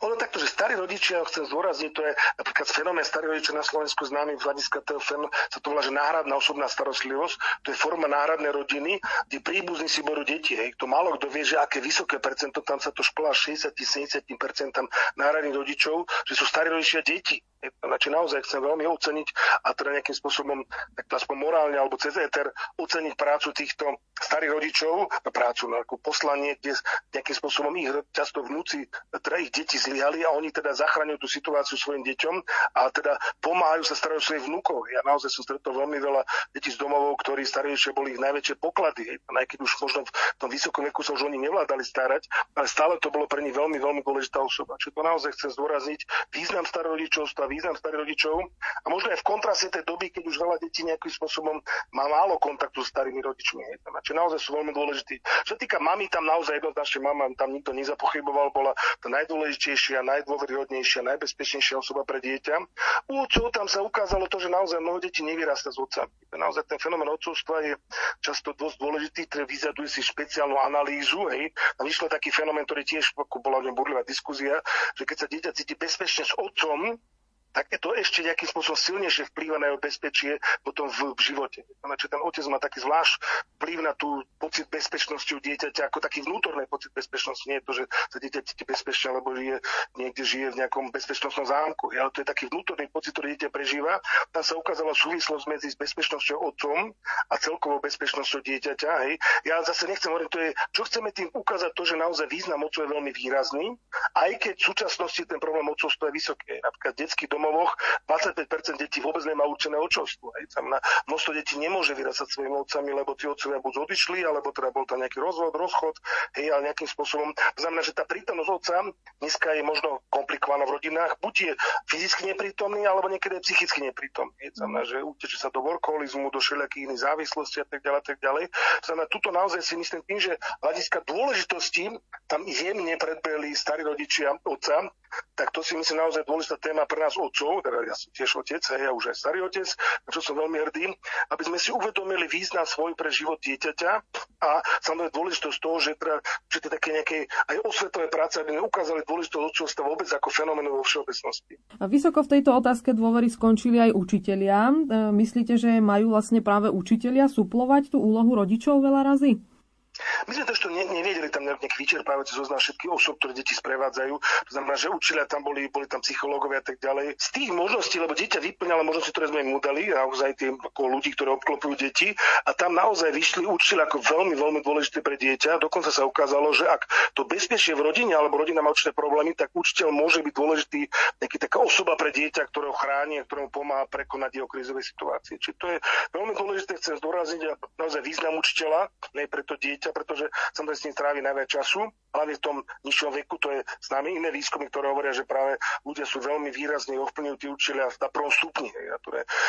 Ono takto, že starí rodičia, chcem zdôrazniť, to je napríklad fenomén starí rodičia na Slovensku známy v hľadiska toho sa to volá, že náhradná osobná starostlivosť, to je forma náhradnej rodiny, kde príbuzní si berú deti. Hej. To málo kto vie, že aké vysoké percento, tam sa to šplá 60-70% náhradných rodičov, že sú starí rodičia deti. Znači naozaj chcem veľmi oceniť a teda nejakým spôsobom, tak aspoň morálne alebo cez éter, oceniť prácu týchto starých rodičov, prácu na ako poslanie, kde nejakým spôsobom ich často vnúci, teda ich deti zlyhali a oni teda zachraňujú tú situáciu svojim deťom a teda pomáhajú sa starať o svojich vnúkov. Ja naozaj som stretol veľmi veľa detí z domovov, ktorí starejšie boli ich najväčšie poklady. Aj keď už možno v tom vysokom veku sa už oni nevládali starať, ale stále to bolo pre nich veľmi, veľmi dôležitá osoba. Čiže to naozaj chcem zdôrazniť význam starorodičovstva, význam starých rodičov a možno aj v kontraste tej doby, keď už veľa detí nejakým spôsobom má málo kontaktu s starými rodičmi. Čiže naozaj sú veľmi dôležití. Čo týka mami, tam naozaj jednoznačne mama, tam nikto nezapochyboval, bola tá najdôležitejšia, najdôveryhodnejšia, najbezpečnejšia osoba pre dieťa. U otcov tam sa ukázalo to, že naozaj mnoho detí nevyrasta s otcami. Naozaj ten fenomén otcovstva je často dosť dôležitý, ktorý vyžaduje si špeciálnu analýzu. Hej. Tam vyšlo taký fenomén, ktorý tiež bola v ňom burlivá diskusia, že keď sa dieťa cíti bezpečne s otcom, tak to ešte nejakým spôsobom silnejšie vplýva na jeho bezpečie potom v, v živote. Znači, ten otec má taký zvlášť vplyv na tú pocit bezpečnosti u dieťaťa, ako taký vnútorný pocit bezpečnosti. Nie je to, že sa dieťa cíti bezpečne, lebo žije, niekde žije v nejakom bezpečnostnom zámku. Ale to je taký vnútorný pocit, ktorý dieťa prežíva. Tam sa ukázala súvislosť medzi bezpečnosťou otcom a celkovou bezpečnosťou dieťaťa. Hej. Ja zase nechcem hovoriť, to je, čo chceme tým ukázať, to, že naozaj význam otcov je veľmi výrazný, aj keď v súčasnosti ten problém otcovstva je vysoký. Napríklad detský dom domovoch 25% detí vôbec nemá určené očovstvo. Hej. Tam na množstvo detí nemôže vyrasať svojimi otcami, lebo tí otcovia buď odišli, alebo teda bol tam nejaký rozvod, rozchod, hej, ale nejakým spôsobom. To znamená, že tá prítomnosť otca dneska je možno komplikovaná v rodinách, buď je fyzicky neprítomný, alebo niekedy je psychicky neprítomný. Hej. Znamená, že utečie sa do workoholizmu, do všelijakých iných závislostí a tak ďalej, a tak ďalej. Znamená, tuto naozaj si myslím tým, že hľadiska dôležitosti tam jemne predbehli starí rodičia otca, tak to si myslím naozaj dôležitá téma pre nás otcov, teda ja som tiež otec, ja už aj starý otec, na čo som veľmi hrdý, aby sme si uvedomili význam svoj pre život dieťaťa a samozrejme dôležitosť toho, že, teda, že to také nejaké aj osvetové práce, aby sme ukázali dôležitosť otcovstva vôbec ako fenoménu vo všeobecnosti. A vysoko v tejto otázke dôvery skončili aj učitelia. E, myslíte, že majú vlastne práve učitelia suplovať tú úlohu rodičov veľa razy? My sme to ešte ne, nevedeli tam nejaký vyčerpávajúci zoznam všetkých osob, ktoré deti sprevádzajú. To znamená, že učiteľia tam boli, boli tam psychológovia a tak ďalej. Z tých možností, lebo dieťa vyplňalo možnosti, ktoré sme im udali, naozaj tým ako ľudí, ktorí obklopujú deti, a tam naozaj vyšli učiteľi ako veľmi, veľmi dôležité pre dieťa. Dokonca sa ukázalo, že ak to bezpečie v rodine alebo rodina má určité problémy, tak učiteľ môže byť dôležitý nejaký taká osoba pre dieťa, ktorého chráni a ktorému pomáha prekonať jeho krízové situácie. Čiže to je veľmi dôležité, chcem zdôrazniť naozaj význam učiteľa, ne pre to dieťa, pretože samozrejme s ním trávi najviac času, hlavne v tom nižšom veku, to je s nami iné výskumy, ktoré hovoria, že práve ľudia sú veľmi výrazne ovplyvňujú tí učiteľia na prvom stupni.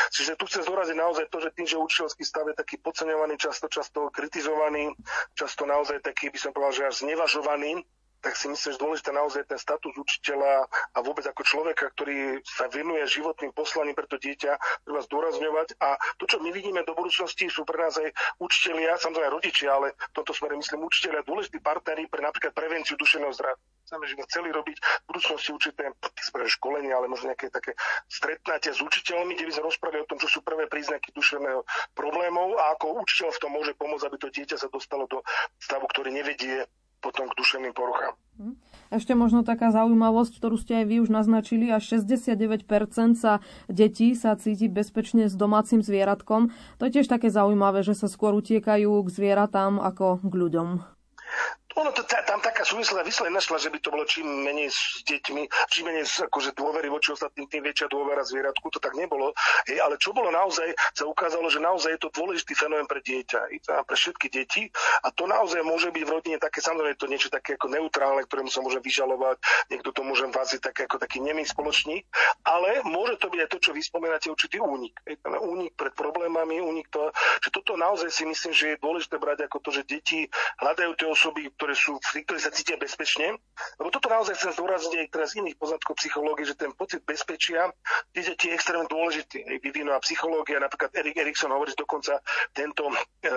Čiže tu chcem zdôraziť naozaj to, že tým, že učiteľský stav je taký podceňovaný, často, často kritizovaný, často naozaj taký, by som povedal, že až znevažovaný, tak si myslím, že dôležité naozaj ten status učiteľa a vôbec ako človeka, ktorý sa venuje životným poslaním pre to dieťa, treba zdôrazňovať. A to, čo my vidíme do budúcnosti, sú pre nás aj učiteľia, samozrejme rodičia, ale v tomto smere myslím učiteľia, dôležití partnery pre napríklad prevenciu duševného zdravia. Chceme, že by chceli robiť v budúcnosti určité školenia, ale možno nejaké také stretnutia s učiteľmi, kde by sme rozprávali o tom, čo sú prvé príznaky duševného problémov a ako učiteľ v tom môže pomôcť, aby to dieťa sa dostalo do stavu, ktorý nevedie potom k duševným poruchám. Hm. Ešte možno taká zaujímavosť, ktorú ste aj vy už naznačili, až 69% sa detí sa cíti bezpečne s domácim zvieratkom. To je tiež také zaujímavé, že sa skôr utiekajú k zvieratám ako k ľuďom. Ono to, tam taká súvislá vysle našla, že by to bolo čím menej s deťmi, čím menej akože dôvery voči ostatným, tým väčšia dôvera zvieratku. To tak nebolo. Hej, ale čo bolo naozaj, sa ukázalo, že naozaj je to dôležitý fenomén pre dieťa, pre všetky deti. A to naozaj môže byť v rodine také, samozrejme, to niečo také ako neutrálne, ktorému sa môže vyžalovať, niekto to môže váziť také ako taký nemý spoločník, ale môže to byť aj to, čo vy spomínate, určitý únik. Únik pred problémami, únik to, že toto naozaj si myslím, že je dôležité brať ako to, že deti hľadajú tie osoby, ktoré, sú, ktoré sa cítia bezpečne. Lebo toto naozaj chcem zdôrazniť aj teraz z iných poznatkov psychológie, že ten pocit bezpečia je je extrémne dôležitý. Vyvinula psychológia, napríklad Erik Erikson hovorí dokonca tento e,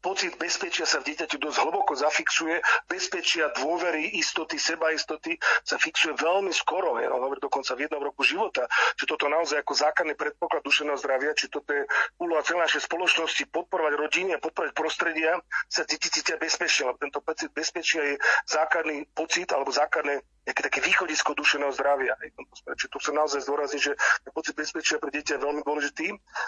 pocit bezpečia sa v dieťaťu dosť hlboko zafixuje, bezpečia, dôvery, istoty, sebaistoty sa fixuje veľmi skoro, ja hovorím dokonca v jednom roku života, či toto naozaj ako základný predpoklad dušeného zdravia, či toto je úloha celej našej spoločnosti podporovať rodiny a podporovať prostredia, sa cítia bezpečne, lebo tento pocit bezpečia je základný pocit alebo základné nejaké také východisko dušeného zdravia. Čiže tu sa naozaj zdôrazniť, že pocit bezpečia pre dieťa je veľmi dôležitý.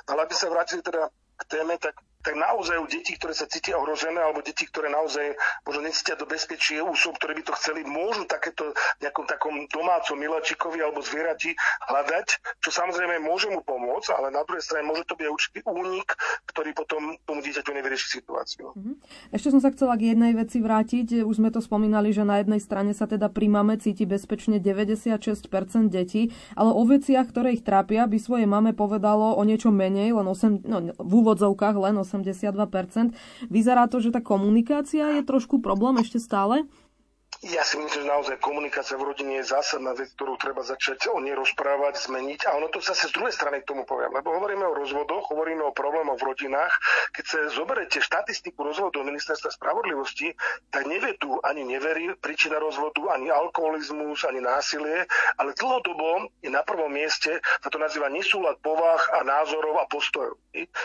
Ale aby sa vrátili teda k téme, tak tak naozaj u detí, ktoré sa cítia ohrozené, alebo deti, ktoré naozaj možno necítia do bezpečie, úsob, ktoré by to chceli, môžu takéto nejakom takom domácom miláčikovi alebo zvierati hľadať, čo samozrejme môže mu pomôcť, ale na druhej strane môže to byť určitý únik, ktorý potom tomu dieťaťu nevyrieši situáciu. Mm-hmm. Ešte som sa chcela k jednej veci vrátiť. Už sme to spomínali, že na jednej strane sa teda pri mame cíti bezpečne 96% detí, ale o veciach, ktoré ich trápia, by svoje mame povedalo o niečo menej, len 8, no, v úvodzovkách len 8 82%. Vyzerá to, že tá komunikácia je trošku problém ešte stále? Ja si myslím, že naozaj komunikácia v rodine je zásadná vec, ktorú treba začať o nej rozprávať, zmeniť. A ono to zase z druhej strany k tomu poviem, lebo hovoríme o rozvodoch, hovoríme o problémoch v rodinách. Keď sa zoberete štatistiku rozvodov ministerstva spravodlivosti, tak nevedú ani neverí príčina rozvodu, ani alkoholizmus, ani násilie, ale dlhodobo je na prvom mieste, sa to nazýva nesúlad povah a názorov a postojov.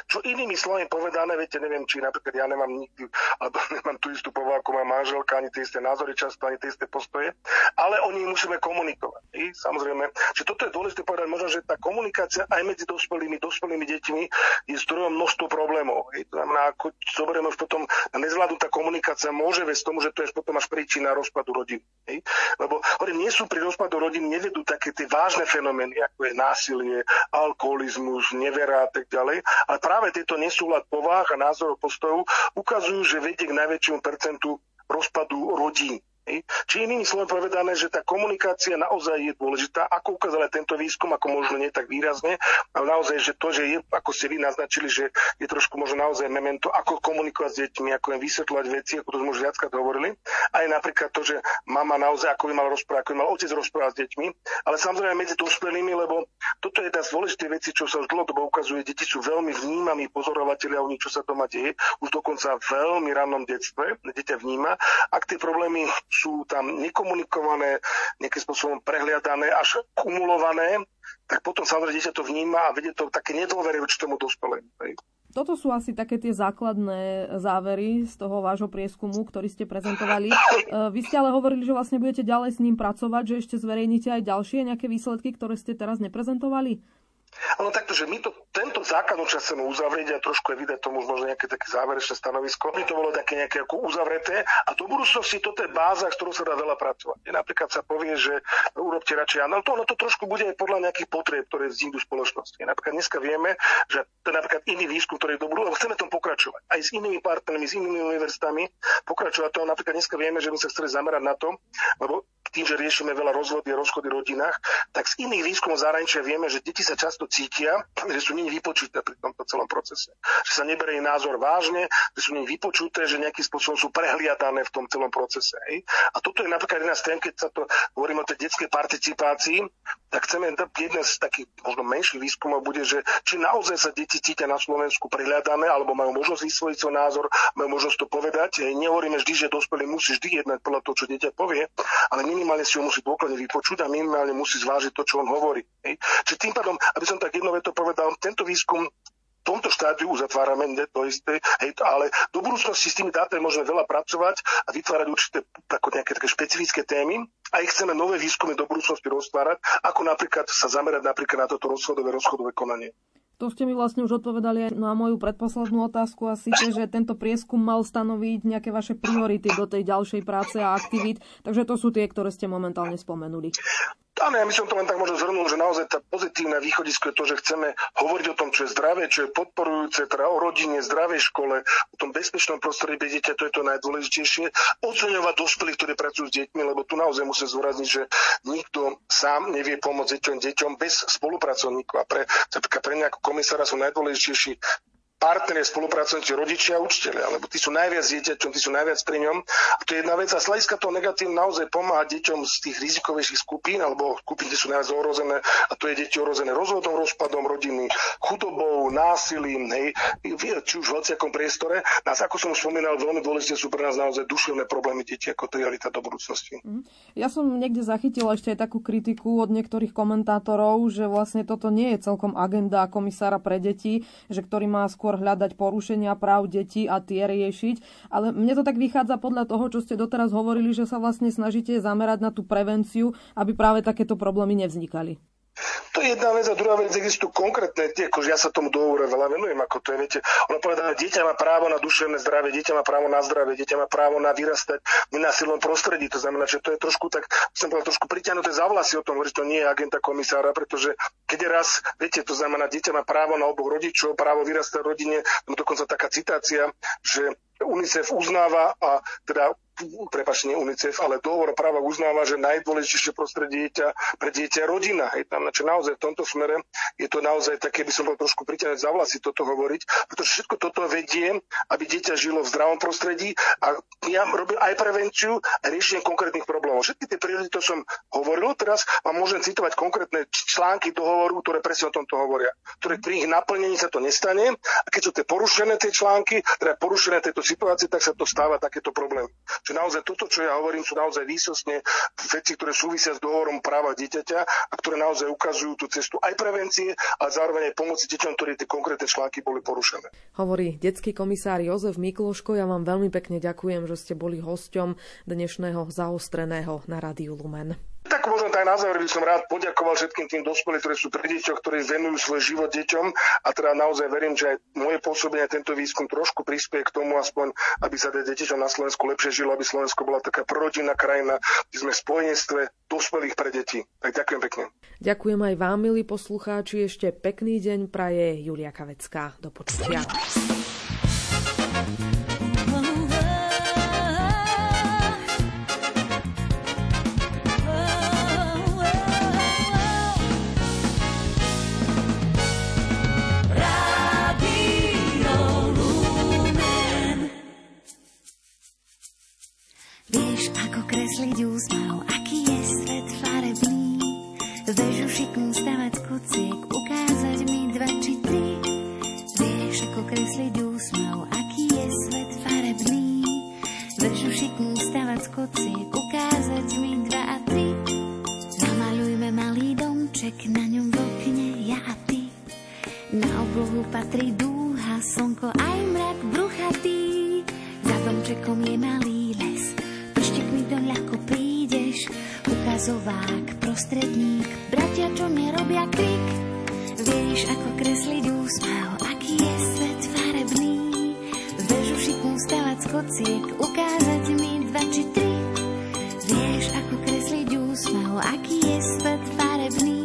Čo inými slovami povedané, viete, neviem, či napríklad ja nemám nikdy, alebo [LAUGHS] nemám tú istú povahu ako má manželka, ani tie isté názory často ani tie isté postoje, ale o nich musíme komunikovať. I samozrejme, že toto je dôležité povedať, možno, že tá komunikácia aj medzi dospelými, dospelými deťmi je zdrojom množstvo problémov. I to znamená, ako zoberieme už potom nezvládnutá komunikácia môže viesť tomu, že to je potom až príčina rozpadu rodín. I? Lebo hovorím, nie sú pri rozpadu rodín, nevedú také tie vážne fenomény, ako je násilie, alkoholizmus, nevera a tak ďalej, ale práve tieto nesúlad povách a názorov postojov ukazujú, že vedie k najväčšiemu percentu rozpadu rodín. Či inými slovami povedané, že tá komunikácia naozaj je dôležitá, ako ukázal tento výskum, ako možno nie tak výrazne, ale naozaj, že to, že je, ako ste vy naznačili, že je trošku možno naozaj memento, ako komunikovať s deťmi, ako im vysvetľovať veci, ako to sme už viackrát hovorili. Aj napríklad to, že mama naozaj, ako by mal rozprávať, ako by mal otec rozprávať s deťmi, ale samozrejme medzi dospelými, lebo toto je jedna z dôležitých vecí, čo sa už dlhodobo ukazuje. Deti sú veľmi vnímaví pozorovateľia o čo sa doma deje, už dokonca v veľmi rannom detstve. Dieťa vníma. Ak tie problémy sú tam nekomunikované, nejakým spôsobom prehliadané, až kumulované, tak potom samozrejme dieťa to vníma a vedie to také nedôvery voči tomu dospelému. Toto sú asi také tie základné závery z toho vášho prieskumu, ktorý ste prezentovali. [COUGHS] E, vy ste ale hovorili, že vlastne budete ďalej s ním pracovať, že ešte zverejníte aj ďalšie nejaké výsledky, ktoré ste teraz neprezentovali? Áno, takto, že my to, tento základnú časť chceme uzavrieť a trošku je vidieť tomu možno nejaké také záverečné stanovisko. My to bolo také nejaké ako uzavreté a do budúcnosti toto je báza, s ktorou sa dá veľa pracovať. Je, napríklad sa povie, že urobte radšej ale to, ono to trošku bude aj podľa nejakých potrieb, ktoré vzniknú spoločnosti. Napríklad dneska vieme, že to je napríklad iný výskum, ktorý je dobrý, lebo chceme tom pokračovať. Aj s inými partnermi, s inými univerzitami pokračovať to. Napríklad dneska vieme, že by sa chceli zamerať na to, lebo tým, že riešime veľa rozvody a rozchody v rodinách, tak z iných výskumov zahraničia vieme, že deti sa často cítia, že sú nimi vypočuté pri tomto celom procese. Že sa neberie názor vážne, že sú nimi vypočuté, že nejakým spôsobom sú prehliadané v tom celom procese. Hej. A toto je napríklad jedna z tém, keď sa to hovoríme o tej detskej participácii, tak chceme, jedna z takých možno menších výskumov bude, že či naozaj sa deti cítia na Slovensku prehliadané, alebo majú možnosť vysvojiť svoj názor, majú možnosť to povedať. Hej. Nehovoríme vždy, že dospelý musí vždy jednať podľa toho, čo dieťa povie, ale minimálne si ho musí dôkladne vypočuť a minimálne musí zvážiť to, čo on hovorí. Hej. Čiže tým pádom, aby som tak jedno to povedal, tento výskum v tomto štádiu uzatvárame to isté, hej, ale do budúcnosti s tými dátami môžeme veľa pracovať a vytvárať určité tako, nejaké také špecifické témy a ich chceme nové výskumy do budúcnosti roztvárať, ako napríklad sa zamerať napríklad na toto rozchodové, rozchodové konanie. To ste mi vlastne už odpovedali aj na moju predposlednú otázku a síce, že tento prieskum mal stanoviť nejaké vaše priority do tej ďalšej práce a aktivít, takže to sú tie, ktoré ste momentálne spomenuli. Áno, ja by som to len tak možno zhrnul, že naozaj tá pozitívne východisko je to, že chceme hovoriť o tom, čo je zdravé, čo je podporujúce, teda o rodine, zdravej škole, o tom bezpečnom prostredí pre dieťa, to je to najdôležitejšie. Oceňovať dospelých, ktorí pracujú s deťmi, lebo tu naozaj musím zúrazniť, že nikto sám nevie pomôcť deťom, deťom bez spolupracovníkov. A pre, pre mňa komisára sú najdôležitejší partneri, spolupracujúci rodičia a učiteľe, lebo tí sú najviac dieťaťom, tí sú najviac pri ňom. A to je jedna vec. A z toho negatív naozaj pomáha deťom z tých rizikovejších skupín, alebo skupín, kde sú najviac ohrozené, a to je deti ohrozené rozvodom, rozpadom rodiny, chudobou, násilím, hej, či už v hociakom priestore. A ako som už spomínal, veľmi dôležité sú pre nás naozaj duševné problémy detí ako priorita do budúcnosti. Mhm. Ja som niekde zachytila ešte aj takú kritiku od niektorých komentátorov, že vlastne toto nie je celkom agenda komisára pre deti, že ktorý má skôr hľadať porušenia práv detí a tie riešiť. Ale mne to tak vychádza podľa toho, čo ste doteraz hovorili, že sa vlastne snažíte zamerať na tú prevenciu, aby práve takéto problémy nevznikali. To je jedna vec a druhá vec, existujú konkrétne, tie, akože ja sa tomu dohovore veľa venujem, ako to je, viete, ono povedala, dieťa má právo na duševné zdravie, dieťa má právo na zdravie, dieťa má právo na vyrastať v nenásilnom prostredí, to znamená, že to je trošku tak, som povedal, trošku priťahnuté za vlasy o tom, že to nie je agenta komisára, pretože keď raz, viete, to znamená, dieťa má právo na oboch rodičov, právo vyrastať v rodine, dokonca taká citácia, že UNICEF uznáva a teda prepačne UNICEF, ale dohovor práva uznáva, že najdôležitejšie prostredie dieťa pre dieťa rodina. Hej, tam, znači naozaj v tomto smere je to naozaj také, by som bol trošku priťahnúť za vlasy toto hovoriť, pretože všetko toto vedie, aby dieťa žilo v zdravom prostredí a ja robím aj prevenciu a riešenie konkrétnych problémov. Všetky tie príležitosti, to som hovoril, teraz vám môžem citovať konkrétne články dohovoru, ktoré presne o tomto hovoria, ktoré pri ich naplnení sa to nestane a keď sú tie porušené tie články, teda porušené tejto situácie, tak sa to stáva takéto problémy. Čiže naozaj toto, čo ja hovorím, sú naozaj výsostne veci, ktoré súvisia s dohovorom práva dieťaťa a ktoré naozaj ukazujú tú cestu aj prevencie a zároveň aj pomoci deťom, ktorí tie konkrétne články boli porušené. Hovorí detský komisár Jozef Mikloško. Ja vám veľmi pekne ďakujem, že ste boli hosťom dnešného zaostreného na Rádiu Lumen. Tak možno tak na záver by som rád poďakoval všetkým tým dospelým, ktorí sú pri deťoch, ktorí venujú svoj život deťom a teda naozaj verím, že aj moje pôsobenie, tento výskum trošku prispieje k tomu aspoň, aby sa deťom na Slovensku lepšie žilo, aby Slovensko bola taká prorodinná krajina, kde sme v spojenstve dospelých pre deti. Tak ďakujem pekne. Ďakujem aj vám, milí poslucháči. Ešte pekný deň praje Julia Kavecká. Do počutia. Kresliť úsmav, aký je svet farebný. Vežu šiknú stavať kociek, ukázať mi dva či tri. Vieš, ako kresliť úsmav, aký je svet farebný. Vežu šiknú stavať kociek, ukázať mi dva a tri. Namaľujme malý domček, na ňom v okne ja a ty. Na oblohu patrí dúha, slnko aj mrak bruchatý. Za domčekom je malý ukazovák, prostredník, bratia, čo nerobia krik. Vieš, ako kresliť úsmav, aký je svet farebný. Vežu šiknú stavať z kociek, ukázať mi dva či tri. Vieš, ako kresliť úsmav, aký je svet farebný.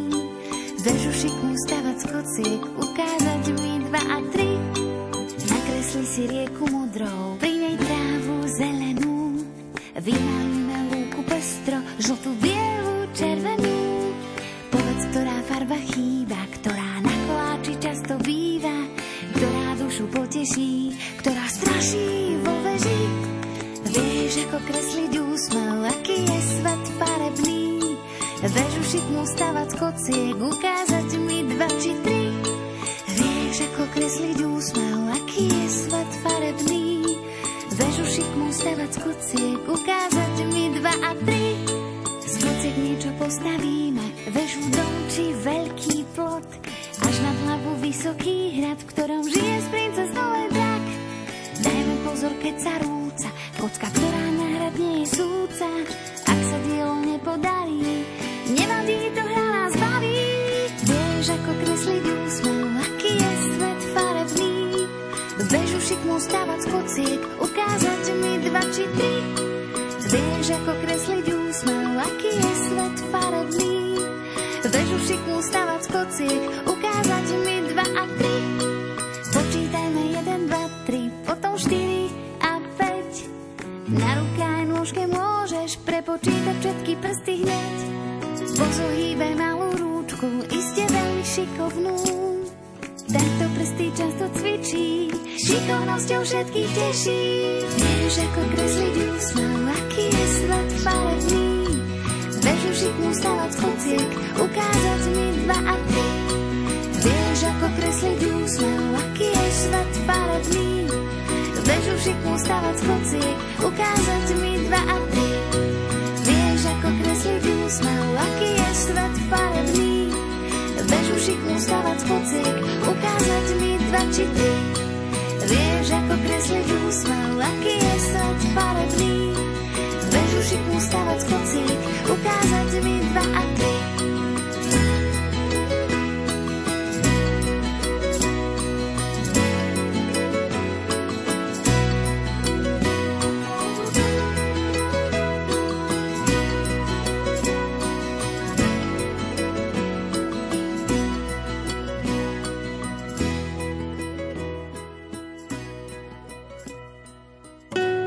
Vežu šiknú stavať z kociek, ukázať mi dva a tri. Nakresli si rieku modrou, Vežu šiknú stavať z kociek, ukázať mi dva či tri. Vieš, ako kresliť úsmev, aký je svet farebný. Vežu šiknú stavať z kociek, ukázať mi dva a tri. Počítajme jeden, dva, tri, potom štyri a päť. Na ruke aj nôžke môžeš prepočítať všetky prsty hneď. Pozohýbe malú rúčku, iste veľmi šikovnú. Prsty často cvičí, šikovnosťou všetkých teší. Vieš, ako kresliť úsmev, aký je svet farebný. Bežu šiknú stavať kociek, ukázať mi dva a tri. Vieš, ako kresliť úsmev, aký je svet farebný. Bežu šiknú stavať kociek, ukázať mi dva a tri. Vieš, ako kresliť úsmev, aký je svet farebný. Stavať kociek, ukázať mi dva či tri. Vieš, ako kresliť úsmev, aký je svet farebný. Bežu šiknú stavať kociek, ukázať mi dva a